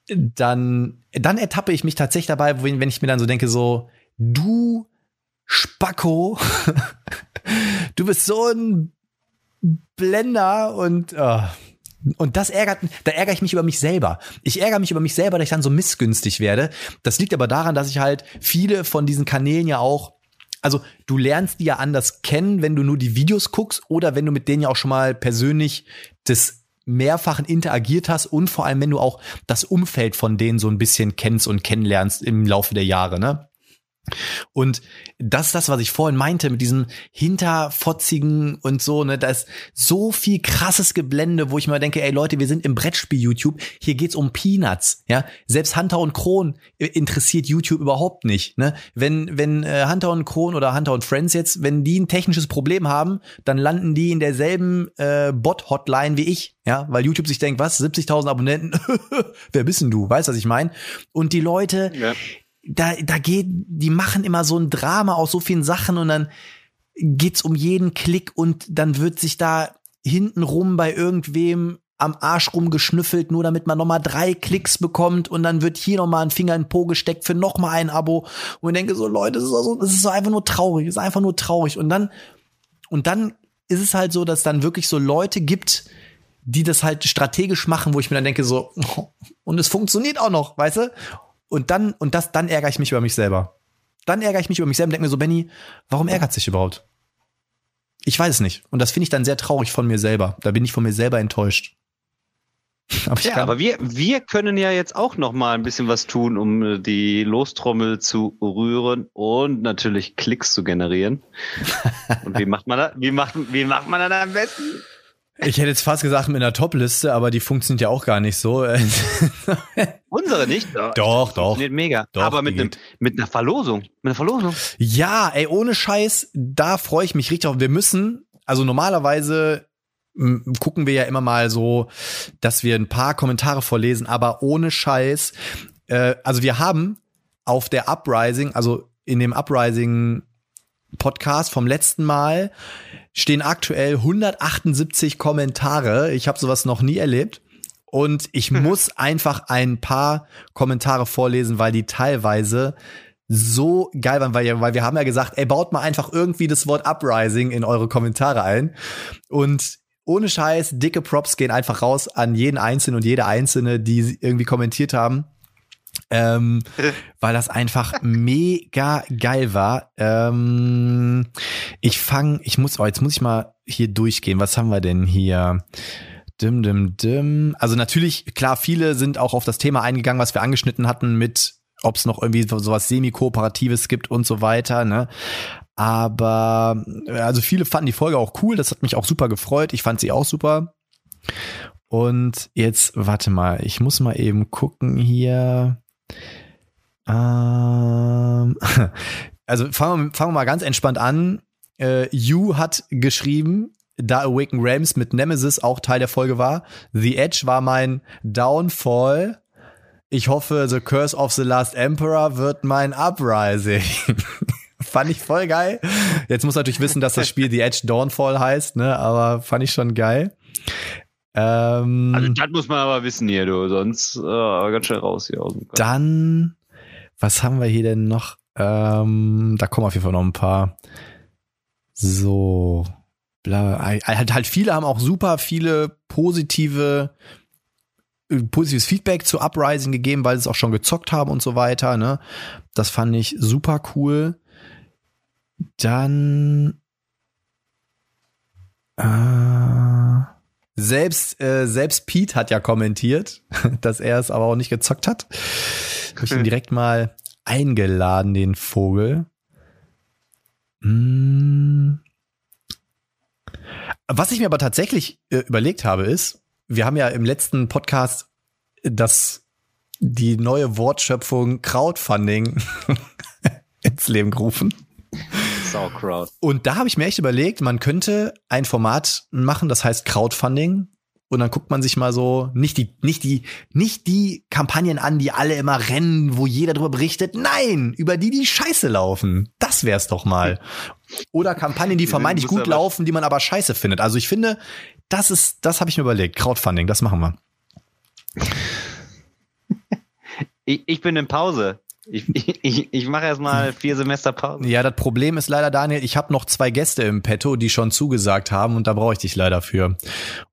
dann, dann ertappe ich mich tatsächlich dabei, wenn ich mir dann so denke, so, du Spacko, du bist so ein Blender und, oh. und das ärgert, da ärgere ich mich über mich selber. Ich ärgere mich über mich selber, dass ich dann so missgünstig werde. Das liegt aber daran, dass ich halt viele von diesen Kanälen ja auch also du lernst die ja anders kennen, wenn du nur die Videos guckst oder wenn du mit denen ja auch schon mal persönlich des mehrfachen interagiert hast und vor allem, wenn du auch das Umfeld von denen so ein bisschen kennst und kennenlernst im Laufe der Jahre, ne? Und das ist das, was ich vorhin meinte, mit diesem hinterfotzigen und so, ne, da ist so viel krasses Geblende, wo ich mal denke, ey Leute, wir sind im Brettspiel YouTube, hier geht's um Peanuts, ja. Selbst Hunter und Kron interessiert YouTube überhaupt nicht, ne. Wenn, wenn äh, Hunter und Kron oder Hunter und Friends jetzt, wenn die ein technisches Problem haben, dann landen die in derselben äh, Bot-Hotline wie ich, ja, weil YouTube sich denkt, was, 70.000 Abonnenten, wer bist denn du, weißt was ich meine? Und die Leute, Ja. Da, da geht, die machen immer so ein Drama aus so vielen Sachen und dann geht's um jeden Klick und dann wird sich da hintenrum bei irgendwem am Arsch rumgeschnüffelt, nur damit man nochmal drei Klicks bekommt und dann wird hier nochmal ein Finger in den Po gesteckt für nochmal ein Abo und ich denke so, Leute, das ist, so, das ist so einfach nur traurig, das ist einfach nur traurig und dann, und dann ist es halt so, dass dann wirklich so Leute gibt, die das halt strategisch machen, wo ich mir dann denke so, und es funktioniert auch noch, weißt du? Und dann, und das, dann ärgere ich mich über mich selber. Dann ärgere ich mich über mich selber und denke mir so, Benny, warum ärgert sich überhaupt? Ich weiß es nicht. Und das finde ich dann sehr traurig von mir selber. Da bin ich von mir selber enttäuscht. aber Ja, aber wir, wir können ja jetzt auch noch mal ein bisschen was tun, um äh, die Lostrommel zu rühren und natürlich Klicks zu generieren. Und wie macht man das? Wie macht, wie macht man das am besten? Ich hätte jetzt fast gesagt mit einer Top-Liste, aber die funktioniert ja auch gar nicht so. Unsere nicht? doch, doch. Funktioniert mega. Doch, aber mit, einem, mit einer Verlosung. Mit einer Verlosung. Ja, ey, ohne Scheiß, da freue ich mich richtig auf. Wir müssen, also normalerweise gucken wir ja immer mal so, dass wir ein paar Kommentare vorlesen, aber ohne Scheiß. Äh, also wir haben auf der Uprising, also in dem Uprising Podcast vom letzten Mal stehen aktuell 178 Kommentare. Ich habe sowas noch nie erlebt. Und ich mhm. muss einfach ein paar Kommentare vorlesen, weil die teilweise so geil waren, weil, weil wir haben ja gesagt, ey, baut mal einfach irgendwie das Wort Uprising in eure Kommentare ein. Und ohne Scheiß, dicke Props gehen einfach raus an jeden Einzelnen und jede Einzelne, die irgendwie kommentiert haben. Ähm, weil das einfach mega geil war. Ähm, ich fange, ich muss, oh, jetzt muss ich mal hier durchgehen. Was haben wir denn hier? Dim, dim, dim. Also natürlich, klar, viele sind auch auf das Thema eingegangen, was wir angeschnitten hatten mit, ob es noch irgendwie sowas semi-kooperatives gibt und so weiter. Ne? Aber also viele fanden die Folge auch cool. Das hat mich auch super gefreut. Ich fand sie auch super. Und jetzt, warte mal, ich muss mal eben gucken hier. Ähm, also fangen wir, fangen wir mal ganz entspannt an. Äh, you hat geschrieben, da Awaken Realms mit Nemesis auch Teil der Folge war. The Edge war mein Downfall. Ich hoffe, The Curse of the Last Emperor wird mein Uprising. fand ich voll geil. Jetzt muss natürlich wissen, dass das Spiel The Edge Dawnfall heißt, ne? Aber fand ich schon geil. Ähm, also das muss man aber wissen hier, du, sonst äh, ganz schnell raus hier aus dem Kopf. Dann, was haben wir hier denn noch? Ähm, da kommen auf jeden Fall noch ein paar. So, bla, halt, halt viele haben auch super viele positive äh, positives Feedback zu Uprising gegeben, weil sie es auch schon gezockt haben und so weiter. Ne? Das fand ich super cool. Dann äh, selbst äh, selbst Pete hat ja kommentiert, dass er es aber auch nicht gezockt hat. Habe ich ihn direkt mal eingeladen, den Vogel. Hm. Was ich mir aber tatsächlich äh, überlegt habe, ist, wir haben ja im letzten Podcast das die neue Wortschöpfung Crowdfunding ins Leben gerufen. Sauerkraut. Und da habe ich mir echt überlegt, man könnte ein Format machen, das heißt Crowdfunding. Und dann guckt man sich mal so nicht die, nicht die, nicht die Kampagnen an, die alle immer rennen, wo jeder darüber berichtet. Nein, über die, die scheiße laufen. Das wär's doch mal. Oder Kampagnen, die vermeintlich gut laufen, die man aber scheiße findet. Also ich finde, das ist, das habe ich mir überlegt. Crowdfunding, das machen wir. Ich, ich bin in Pause. Ich, ich, ich mache erstmal vier Semester Pause. Ja, das Problem ist leider, Daniel, ich habe noch zwei Gäste im Petto, die schon zugesagt haben und da brauche ich dich leider für.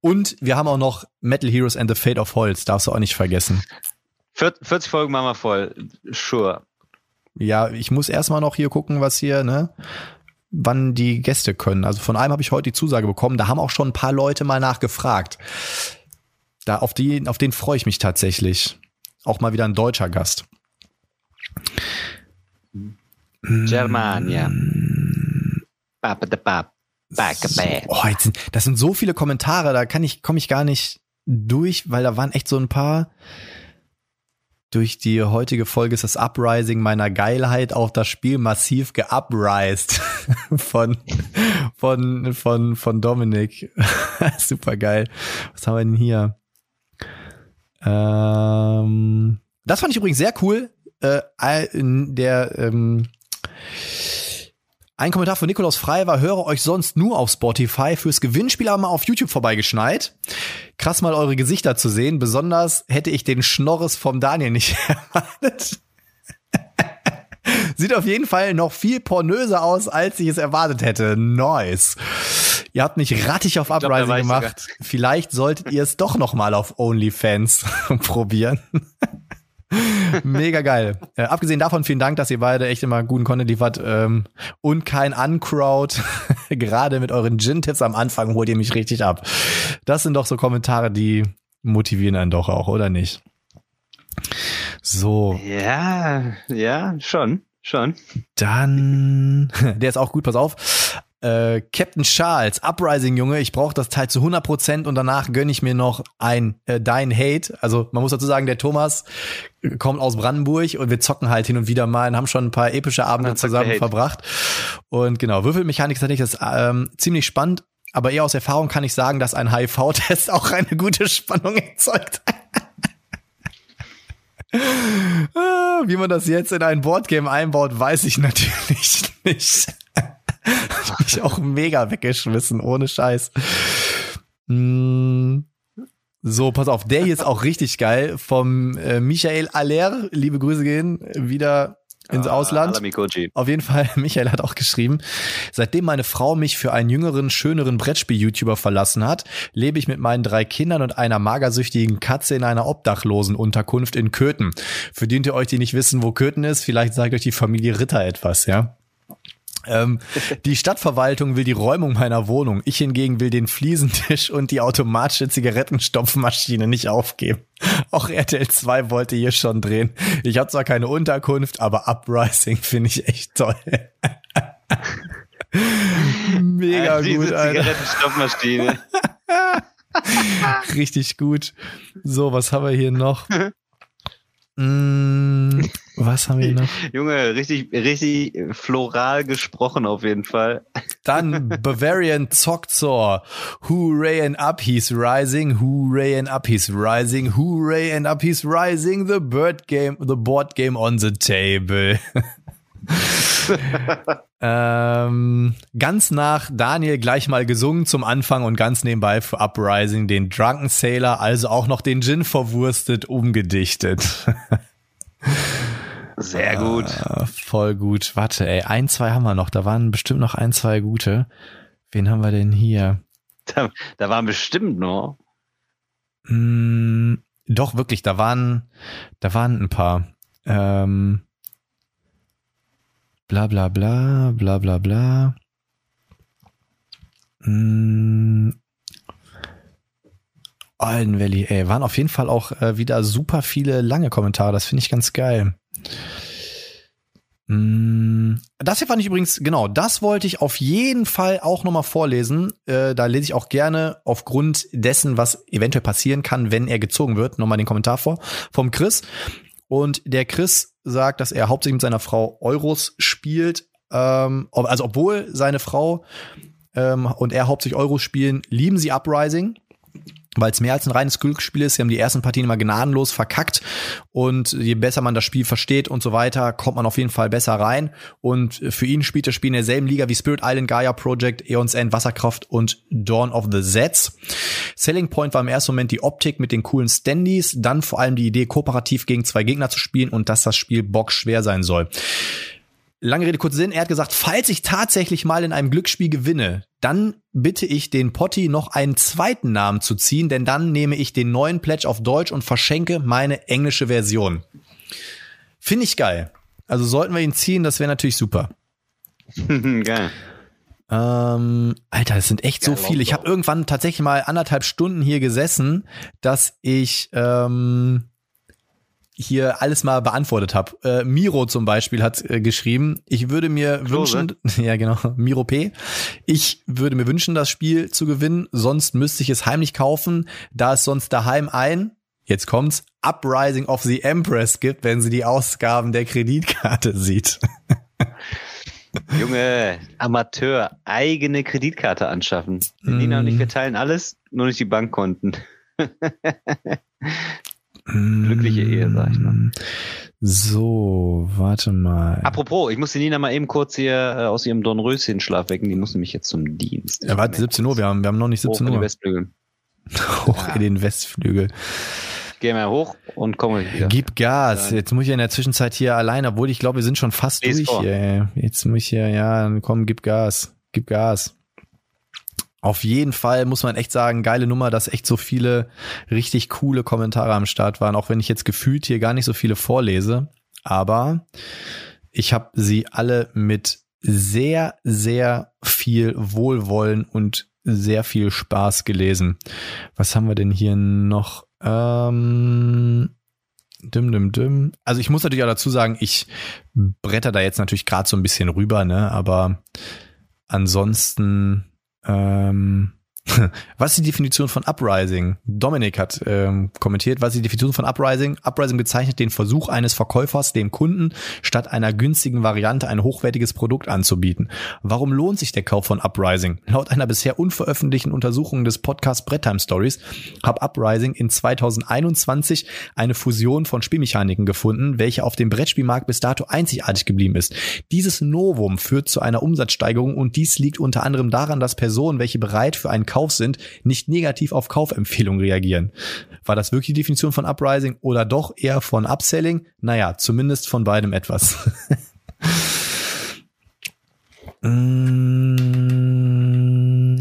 Und wir haben auch noch Metal Heroes and the Fate of Holz, darfst du auch nicht vergessen. 40 Folgen machen wir voll, sure. Ja, ich muss erstmal noch hier gucken, was hier, ne? wann die Gäste können. Also von einem habe ich heute die Zusage bekommen. Da haben auch schon ein paar Leute mal nachgefragt. Da auf die, auf den freue ich mich tatsächlich. Auch mal wieder ein deutscher Gast. Germania. Oh, sind, das sind so viele Kommentare, da kann ich, komme ich gar nicht durch, weil da waren echt so ein paar. Durch die heutige Folge ist das Uprising meiner Geilheit auf das Spiel massiv geuprised von, von, von, von Dominik. Super geil. Was haben wir denn hier? Ähm, das fand ich übrigens sehr cool äh, der ähm, ein Kommentar von Nikolaus Frei war, höre euch sonst nur auf Spotify, fürs Gewinnspiel aber mal auf YouTube vorbeigeschneit. Krass mal eure Gesichter zu sehen. Besonders hätte ich den Schnorres vom Daniel nicht erwartet. Sieht auf jeden Fall noch viel pornöser aus, als ich es erwartet hätte. Nice. Ihr habt mich rattig auf Uprising glaub, gemacht. Vielleicht solltet ihr es doch noch mal auf OnlyFans probieren. Mega geil. Äh, abgesehen davon, vielen Dank, dass ihr beide echt immer guten Content liefert ähm, und kein Uncrowd. Gerade mit euren Gin-Tipps am Anfang holt ihr mich richtig ab. Das sind doch so Kommentare, die motivieren einen doch auch, oder nicht? So. Ja, ja, schon, schon. Dann, der ist auch gut, pass auf äh, Captain Charles, Uprising, Junge, ich brauche das Teil zu 100% und danach gönne ich mir noch ein äh, Dein Hate. Also man muss dazu sagen, der Thomas kommt aus Brandenburg und wir zocken halt hin und wieder mal und haben schon ein paar epische Abende zusammen verbracht. Und genau, Würfelmechanik ist tatsächlich das, ähm, ziemlich spannend, aber eher aus Erfahrung kann ich sagen, dass ein HIV-Test auch eine gute Spannung erzeugt. Ah, Wie man das jetzt in ein Boardgame einbaut, weiß ich natürlich nicht. Hab ich auch mega weggeschmissen, ohne Scheiß. Mm, So, pass auf, der hier ist auch richtig geil. Vom äh, Michael Aller, liebe Grüße gehen, wieder ins Ah, Ausland. Auf jeden Fall, Michael hat auch geschrieben, seitdem meine Frau mich für einen jüngeren, schöneren Brettspiel-YouTuber verlassen hat, lebe ich mit meinen drei Kindern und einer magersüchtigen Katze in einer obdachlosen Unterkunft in Köthen. Für die unter euch, die nicht wissen, wo Köthen ist, vielleicht sagt euch die Familie Ritter etwas, ja? Ähm, die Stadtverwaltung will die Räumung meiner Wohnung. Ich hingegen will den Fliesentisch und die automatische Zigarettenstopfmaschine nicht aufgeben. Auch RTL 2 wollte hier schon drehen. Ich habe zwar keine Unterkunft, aber Uprising finde ich echt toll. Mega Ah, diese gut, Alter. Zigarettenstoffmaschine. Richtig gut. So, was haben wir hier noch? Mm, was haben wir noch? Junge, richtig, richtig floral gesprochen auf jeden Fall. Dann Bavarian Zokzor. Hooray and up he's rising. Hooray and up he's rising. Hooray and up he's rising. The bird game, the board game on the table. ähm, ganz nach Daniel gleich mal gesungen zum Anfang und ganz nebenbei für Uprising den Drunken Sailor, also auch noch den Gin verwurstet, umgedichtet. Sehr gut. Ah, voll gut. Warte, ey, ein, zwei haben wir noch. Da waren bestimmt noch ein, zwei gute. Wen haben wir denn hier? Da, da waren bestimmt noch. Hm, doch, wirklich, da waren, da waren ein paar. Ähm, bla bla bla, bla bla bla. Hm, Alden Valley, ey, waren auf jeden Fall auch äh, wieder super viele lange Kommentare. Das finde ich ganz geil. Mm, Das hier fand ich übrigens, genau, das wollte ich auf jeden Fall auch nochmal vorlesen. Äh, da lese ich auch gerne aufgrund dessen, was eventuell passieren kann, wenn er gezogen wird, nochmal den Kommentar vor, vom Chris. Und der Chris sagt, dass er hauptsächlich mit seiner Frau Euros spielt. Ähm, also obwohl seine Frau ähm, und er hauptsächlich Euros spielen, lieben sie Uprising weil es mehr als ein reines Glücksspiel ist. Sie haben die ersten Partien immer gnadenlos verkackt und je besser man das Spiel versteht und so weiter, kommt man auf jeden Fall besser rein. Und für ihn spielt das Spiel in derselben Liga wie Spirit Island, Gaia Project, Aeons End, Wasserkraft und Dawn of the Zets. Selling Point war im ersten Moment die Optik mit den coolen Standys, dann vor allem die Idee, kooperativ gegen zwei Gegner zu spielen und dass das Spiel bockschwer sein soll. Lange Rede, kurzer Sinn. Er hat gesagt, falls ich tatsächlich mal in einem Glücksspiel gewinne, dann bitte ich den Potti noch einen zweiten Namen zu ziehen, denn dann nehme ich den neuen Pledge auf Deutsch und verschenke meine englische Version. Finde ich geil. Also sollten wir ihn ziehen, das wäre natürlich super. Geil. Ähm, Alter, das sind echt so viele. Ich habe irgendwann tatsächlich mal anderthalb Stunden hier gesessen, dass ich ähm, hier alles mal beantwortet habe. Äh, Miro zum Beispiel hat äh, geschrieben, ich würde mir Klose. wünschen, ja genau, Miro P. Ich würde mir wünschen, das Spiel zu gewinnen, sonst müsste ich es heimlich kaufen, da es sonst daheim ein, jetzt kommt's, Uprising of the Empress gibt, wenn sie die Ausgaben der Kreditkarte sieht. Junge, Amateur, eigene Kreditkarte anschaffen. Mm. Nina und ich, wir teilen alles, nur nicht die Bankkonten. Glückliche Ehe, sag ich mal. So, warte mal. Apropos, ich muss die Nina mal eben kurz hier äh, aus ihrem Dornröschen-Schlaf wecken. Die muss nämlich jetzt zum Dienst. Ja, warte, 17 Uhr, wir haben, wir haben noch nicht Hoch 17 in die Uhr. Westflügel. Hoch in den Westflügel. Gehen wir hoch und kommen wieder. Gib Gas. Jetzt muss ich in der Zwischenzeit hier allein, obwohl ich glaube, wir sind schon fast Lies durch vor. Jetzt muss ich hier, ja, komm, gib Gas. Gib Gas. Auf jeden Fall muss man echt sagen, geile Nummer, dass echt so viele richtig coole Kommentare am Start waren, auch wenn ich jetzt gefühlt hier gar nicht so viele vorlese. Aber ich habe sie alle mit sehr, sehr viel Wohlwollen und sehr viel Spaß gelesen. Was haben wir denn hier noch? Ähm, dim, dim, dim. Also ich muss natürlich auch dazu sagen, ich bretter da jetzt natürlich gerade so ein bisschen rüber, ne? Aber ansonsten, ähm, Was ist die Definition von Uprising? Dominik hat ähm, kommentiert, was ist die Definition von Uprising? Uprising bezeichnet den Versuch eines Verkäufers, dem Kunden statt einer günstigen Variante ein hochwertiges Produkt anzubieten. Warum lohnt sich der Kauf von Uprising? Laut einer bisher unveröffentlichten Untersuchung des Podcasts Bretttime Stories hat Uprising in 2021 eine Fusion von Spielmechaniken gefunden, welche auf dem Brettspielmarkt bis dato einzigartig geblieben ist. Dieses Novum führt zu einer Umsatzsteigerung und dies liegt unter anderem daran, dass Personen, welche bereit für einen Kauf sind, nicht negativ auf Kaufempfehlungen reagieren. War das wirklich die Definition von Uprising oder doch eher von Upselling? Naja, zumindest von beidem etwas. Mm.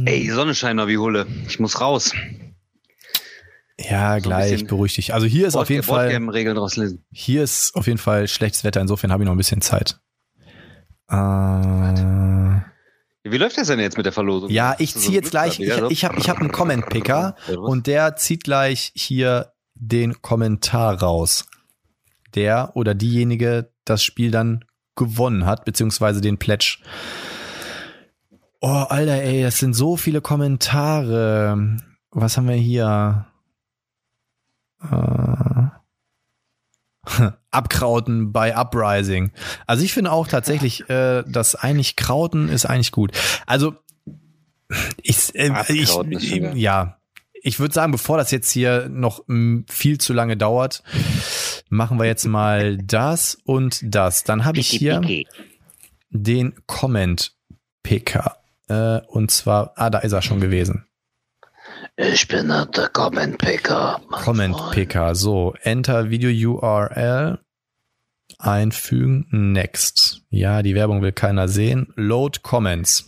Ey, Sonne scheint wie Hulle. Ich muss raus. Ja, so gleich, beruhig dich. Also hier ist Board, auf jeden Fall. Regeln draus lesen. Hier ist auf jeden Fall schlechtes Wetter, insofern habe ich noch ein bisschen Zeit. Äh, wie läuft das denn jetzt mit der Verlosung? Ja, ich ziehe jetzt gleich, ich, ich habe ich hab einen Comment-Picker und der zieht gleich hier den Kommentar raus. Der oder diejenige das Spiel dann gewonnen hat, beziehungsweise den Pledge. Oh, Alter, ey, das sind so viele Kommentare. Was haben wir hier? Äh Abkrauten bei Uprising. Also ich finde auch tatsächlich, äh, dass eigentlich Krauten ist eigentlich gut. Also ich, äh, ich ja, ich würde sagen, bevor das jetzt hier noch viel zu lange dauert, machen wir jetzt mal das und das. Dann habe ich hier den Comment Picker. Äh, und zwar, ah, da ist er schon gewesen. Ich bin der Comment Picker. Comment Picker. So, Enter Video URL. Einfügen. Next. Ja, die Werbung will keiner sehen. Load Comments.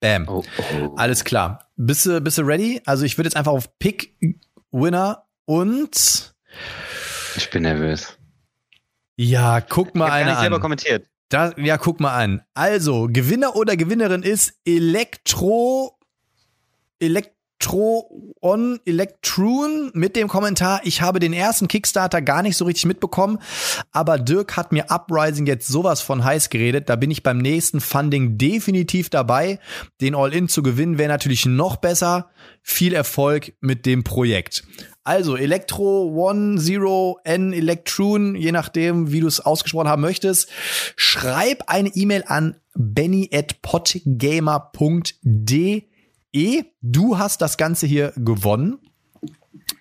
Bam. Oh, oh. Alles klar. Bist du, bist du ready? Also ich würde jetzt einfach auf Pick Winner und ich bin nervös. Ja, guck mal ich einer an. selber kommentiert. Da, ja, guck mal an. Also, Gewinner oder Gewinnerin ist Elektro Elekt Electron, Electron mit dem Kommentar, ich habe den ersten Kickstarter gar nicht so richtig mitbekommen, aber Dirk hat mir Uprising jetzt sowas von heiß geredet, da bin ich beim nächsten Funding definitiv dabei. Den All-In zu gewinnen wäre natürlich noch besser. Viel Erfolg mit dem Projekt. Also Electro One Zero N Electron, je nachdem, wie du es ausgesprochen haben möchtest, schreib eine E-Mail an benny at potgamer.de E, du hast das Ganze hier gewonnen.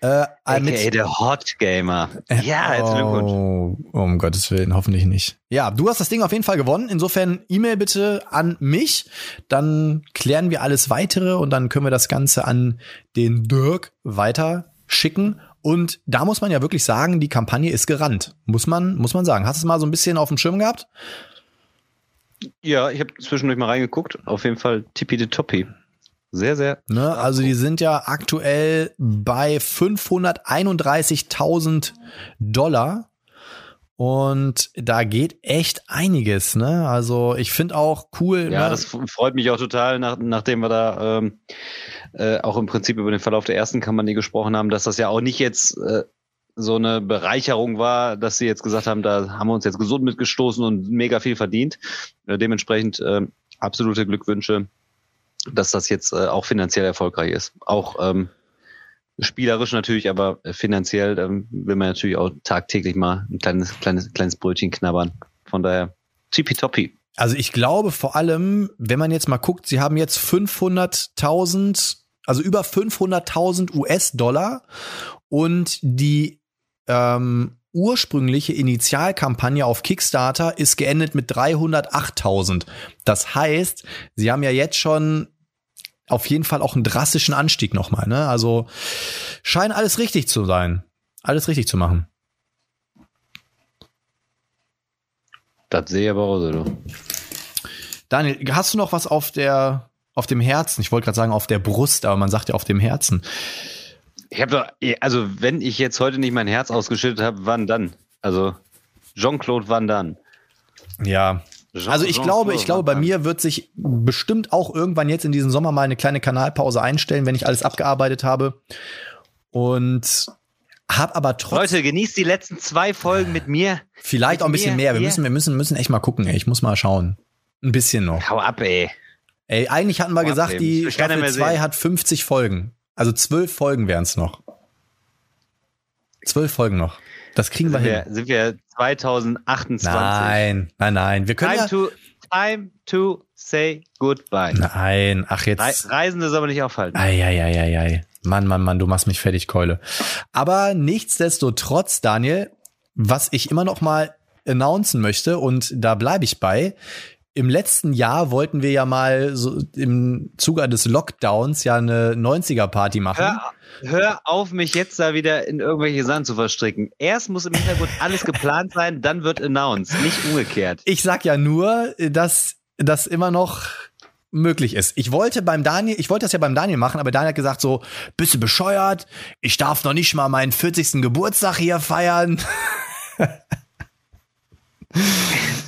Äh, okay, der Hot Gamer. Ja, herzlichen Glückwunsch. Oh, um Gottes Willen, hoffentlich nicht. Ja, du hast das Ding auf jeden Fall gewonnen. Insofern E-Mail bitte an mich. Dann klären wir alles weitere und dann können wir das Ganze an den Dirk weiter schicken. Und da muss man ja wirklich sagen, die Kampagne ist gerannt. Muss man, muss man sagen. Hast du es mal so ein bisschen auf dem Schirm gehabt? Ja, ich habe zwischendurch mal reingeguckt. Auf jeden Fall tippi de toppi. Sehr, sehr. Ne, also die sind ja aktuell bei 531.000 Dollar. Und da geht echt einiges, ne? Also ich finde auch cool. Ja, ne? das freut mich auch total, nach, nachdem wir da ähm, äh, auch im Prinzip über den Verlauf der ersten Kampagne gesprochen haben, dass das ja auch nicht jetzt äh, so eine Bereicherung war, dass sie jetzt gesagt haben, da haben wir uns jetzt gesund mitgestoßen und mega viel verdient. Äh, dementsprechend äh, absolute Glückwünsche dass das jetzt äh, auch finanziell erfolgreich ist. Auch ähm, spielerisch natürlich, aber finanziell ähm, will man natürlich auch tagtäglich mal ein kleines, kleines, kleines Brötchen knabbern. Von daher, tippitoppi. Also ich glaube vor allem, wenn man jetzt mal guckt, sie haben jetzt 500.000, also über 500.000 US-Dollar und die ähm, ursprüngliche Initialkampagne auf Kickstarter ist geendet mit 308.000. Das heißt, sie haben ja jetzt schon auf jeden Fall auch einen drastischen Anstieg nochmal. Ne? Also scheint alles richtig zu sein. Alles richtig zu machen. Das sehe ich aber auch so. Daniel, hast du noch was auf der auf dem Herzen? Ich wollte gerade sagen auf der Brust, aber man sagt ja auf dem Herzen. Ich habe doch, also wenn ich jetzt heute nicht mein Herz ausgeschüttet habe, wann dann? Also Jean-Claude Van dann? Ja. Jean also ich glaube, ich glaube, bei mir wird sich bestimmt auch irgendwann jetzt in diesem Sommer mal eine kleine Kanalpause einstellen, wenn ich alles abgearbeitet habe. Und hab aber trotzdem. Leute, genießt die letzten zwei Folgen mit mir. Vielleicht mit auch ein bisschen mehr. Wir müssen, wir müssen, müssen echt mal gucken, ey. Ich muss mal schauen. Ein bisschen noch. Hau ab, ey. Ey, eigentlich hatten wir Boah, gesagt, Bremen. die Staffel mehr 2 sehen. hat 50 Folgen. Also zwölf Folgen wären es noch. Zwölf Folgen noch. Das kriegen wir Sind hin. wir, sind wir 2028. Nein, nein, nein. Wir können Time ja. to, time to say goodbye. Nein, ach jetzt. Reisende soll man nicht aufhalten. Eieieiei. Mann, Mann, Mann, du machst mich fertig, Keule. Aber nichtsdestotrotz, Daniel, was ich immer noch mal announcen möchte, und da bleibe ich bei, im letzten Jahr wollten wir ja mal so im Zuge des Lockdowns ja eine 90er-Party machen. Hör, hör auf, mich jetzt da wieder in irgendwelche Sachen zu verstricken. Erst muss im Hintergrund alles geplant sein, dann wird announced, nicht umgekehrt. Ich sag ja nur, dass das immer noch möglich ist. Ich wollte beim Daniel, ich wollte das ja beim Daniel machen, aber Daniel hat gesagt so, bist du bescheuert? Ich darf noch nicht mal meinen 40. Geburtstag hier feiern.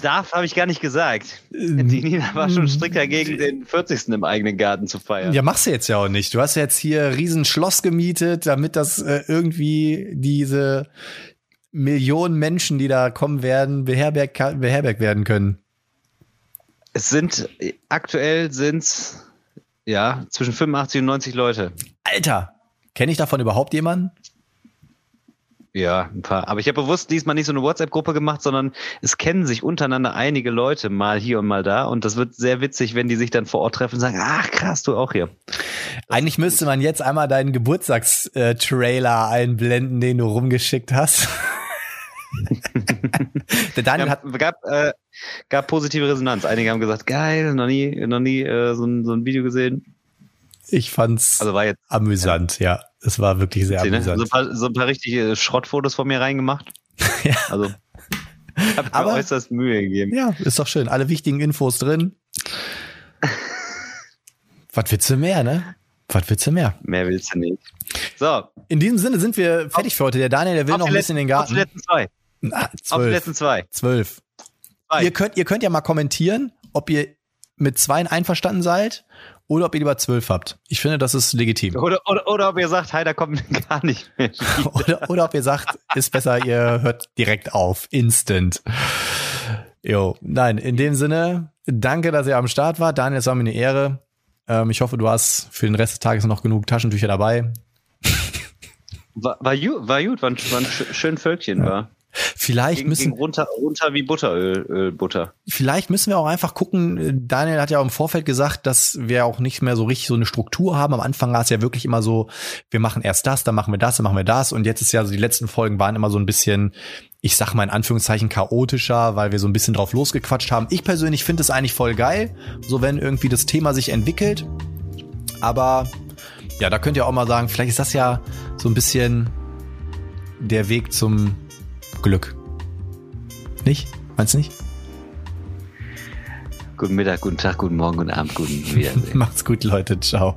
Darf, habe ich gar nicht gesagt. Ähm, Die Nina war schon strikt dagegen, den 40. im eigenen Garten zu feiern. Ja, machst du jetzt ja auch nicht. Du hast jetzt hier ein riesen Schloss gemietet, damit das äh, irgendwie diese Millionen Menschen, die da kommen werden, beherbergt, beherbergt werden können. Es sind, aktuell sind's, ja, zwischen 85 und 90 Leute. Alter, kenne ich davon überhaupt jemanden? Ja, ein paar. Aber ich habe bewusst diesmal nicht so eine WhatsApp-Gruppe gemacht, sondern es kennen sich untereinander einige Leute mal hier und mal da. Und das wird sehr witzig, wenn die sich dann vor Ort treffen und sagen, ach krass, du auch hier. Eigentlich müsste man jetzt einmal deinen Geburtstagstrailer einblenden, den du rumgeschickt hast. Der Daniel Ja, hat, gab, äh, gab positive Resonanz. Einige haben gesagt, geil, noch nie, noch nie äh, so, ein, so ein Video gesehen. ich fand's Also war jetzt amüsant, ja. Es war wirklich sehr ne? so, amüsant. ein paar, so ein paar richtige Schrottfotos von mir reingemacht. Ja. Also hab mir Aber- äußerst Mühe gegeben. Ja, ist doch schön. Alle wichtigen Infos drin. Was willst du mehr, ne? Was willst du mehr? Mehr willst du nicht. So, In diesem Sinne sind wir fertig für heute. Der Daniel, der will noch ein bisschen in den letzten- Auf die Garten. letzten zwei. Na, Auf die zwölf. letzten zwei. Zwölf. Ihr könnt, ihr könnt ja mal kommentieren, ob ihr mit zweien einverstanden seid oder ob ihr lieber zwölf habt. Ich finde, das ist legitim. Oder, oder, oder ob ihr sagt, hey, da kommt gar nicht mehr. oder, oder ob ihr sagt, ist besser, ihr hört direkt auf. Instant. Jo, nein, in dem Sinne, danke, dass ihr am Start wart. Daniel, es war mir eine Ehre. Ähm, ich hoffe, du hast für den Rest des Tages noch genug Taschentücher dabei. War, war, gut, war gut, war ein, war ein sch- schön Völkchen, war. Vielleicht Ging, müssen, ging runter, runter wie Butteröl, Öl, Butter. vielleicht müssen wir auch einfach gucken. Daniel hat ja auch im Vorfeld gesagt, dass wir auch nicht mehr so richtig so eine Struktur haben. Am Anfang war es ja wirklich immer so, wir machen erst das, dann machen wir das, dann machen wir das. Und jetzt ist ja so, die letzten Folgen waren immer so ein bisschen, ich sag mal in Anführungszeichen chaotischer, weil wir so ein bisschen drauf losgequatscht haben. Ich persönlich finde es eigentlich voll geil, so wenn irgendwie das Thema sich entwickelt. Aber ja, da könnt ihr auch mal sagen, vielleicht ist das ja so ein bisschen der Weg zum Glück. Nicht? Meinst du nicht? Guten Mittag, guten Tag, guten Morgen, guten Abend, guten Wiedersehen. Macht's gut, Leute. Ciao.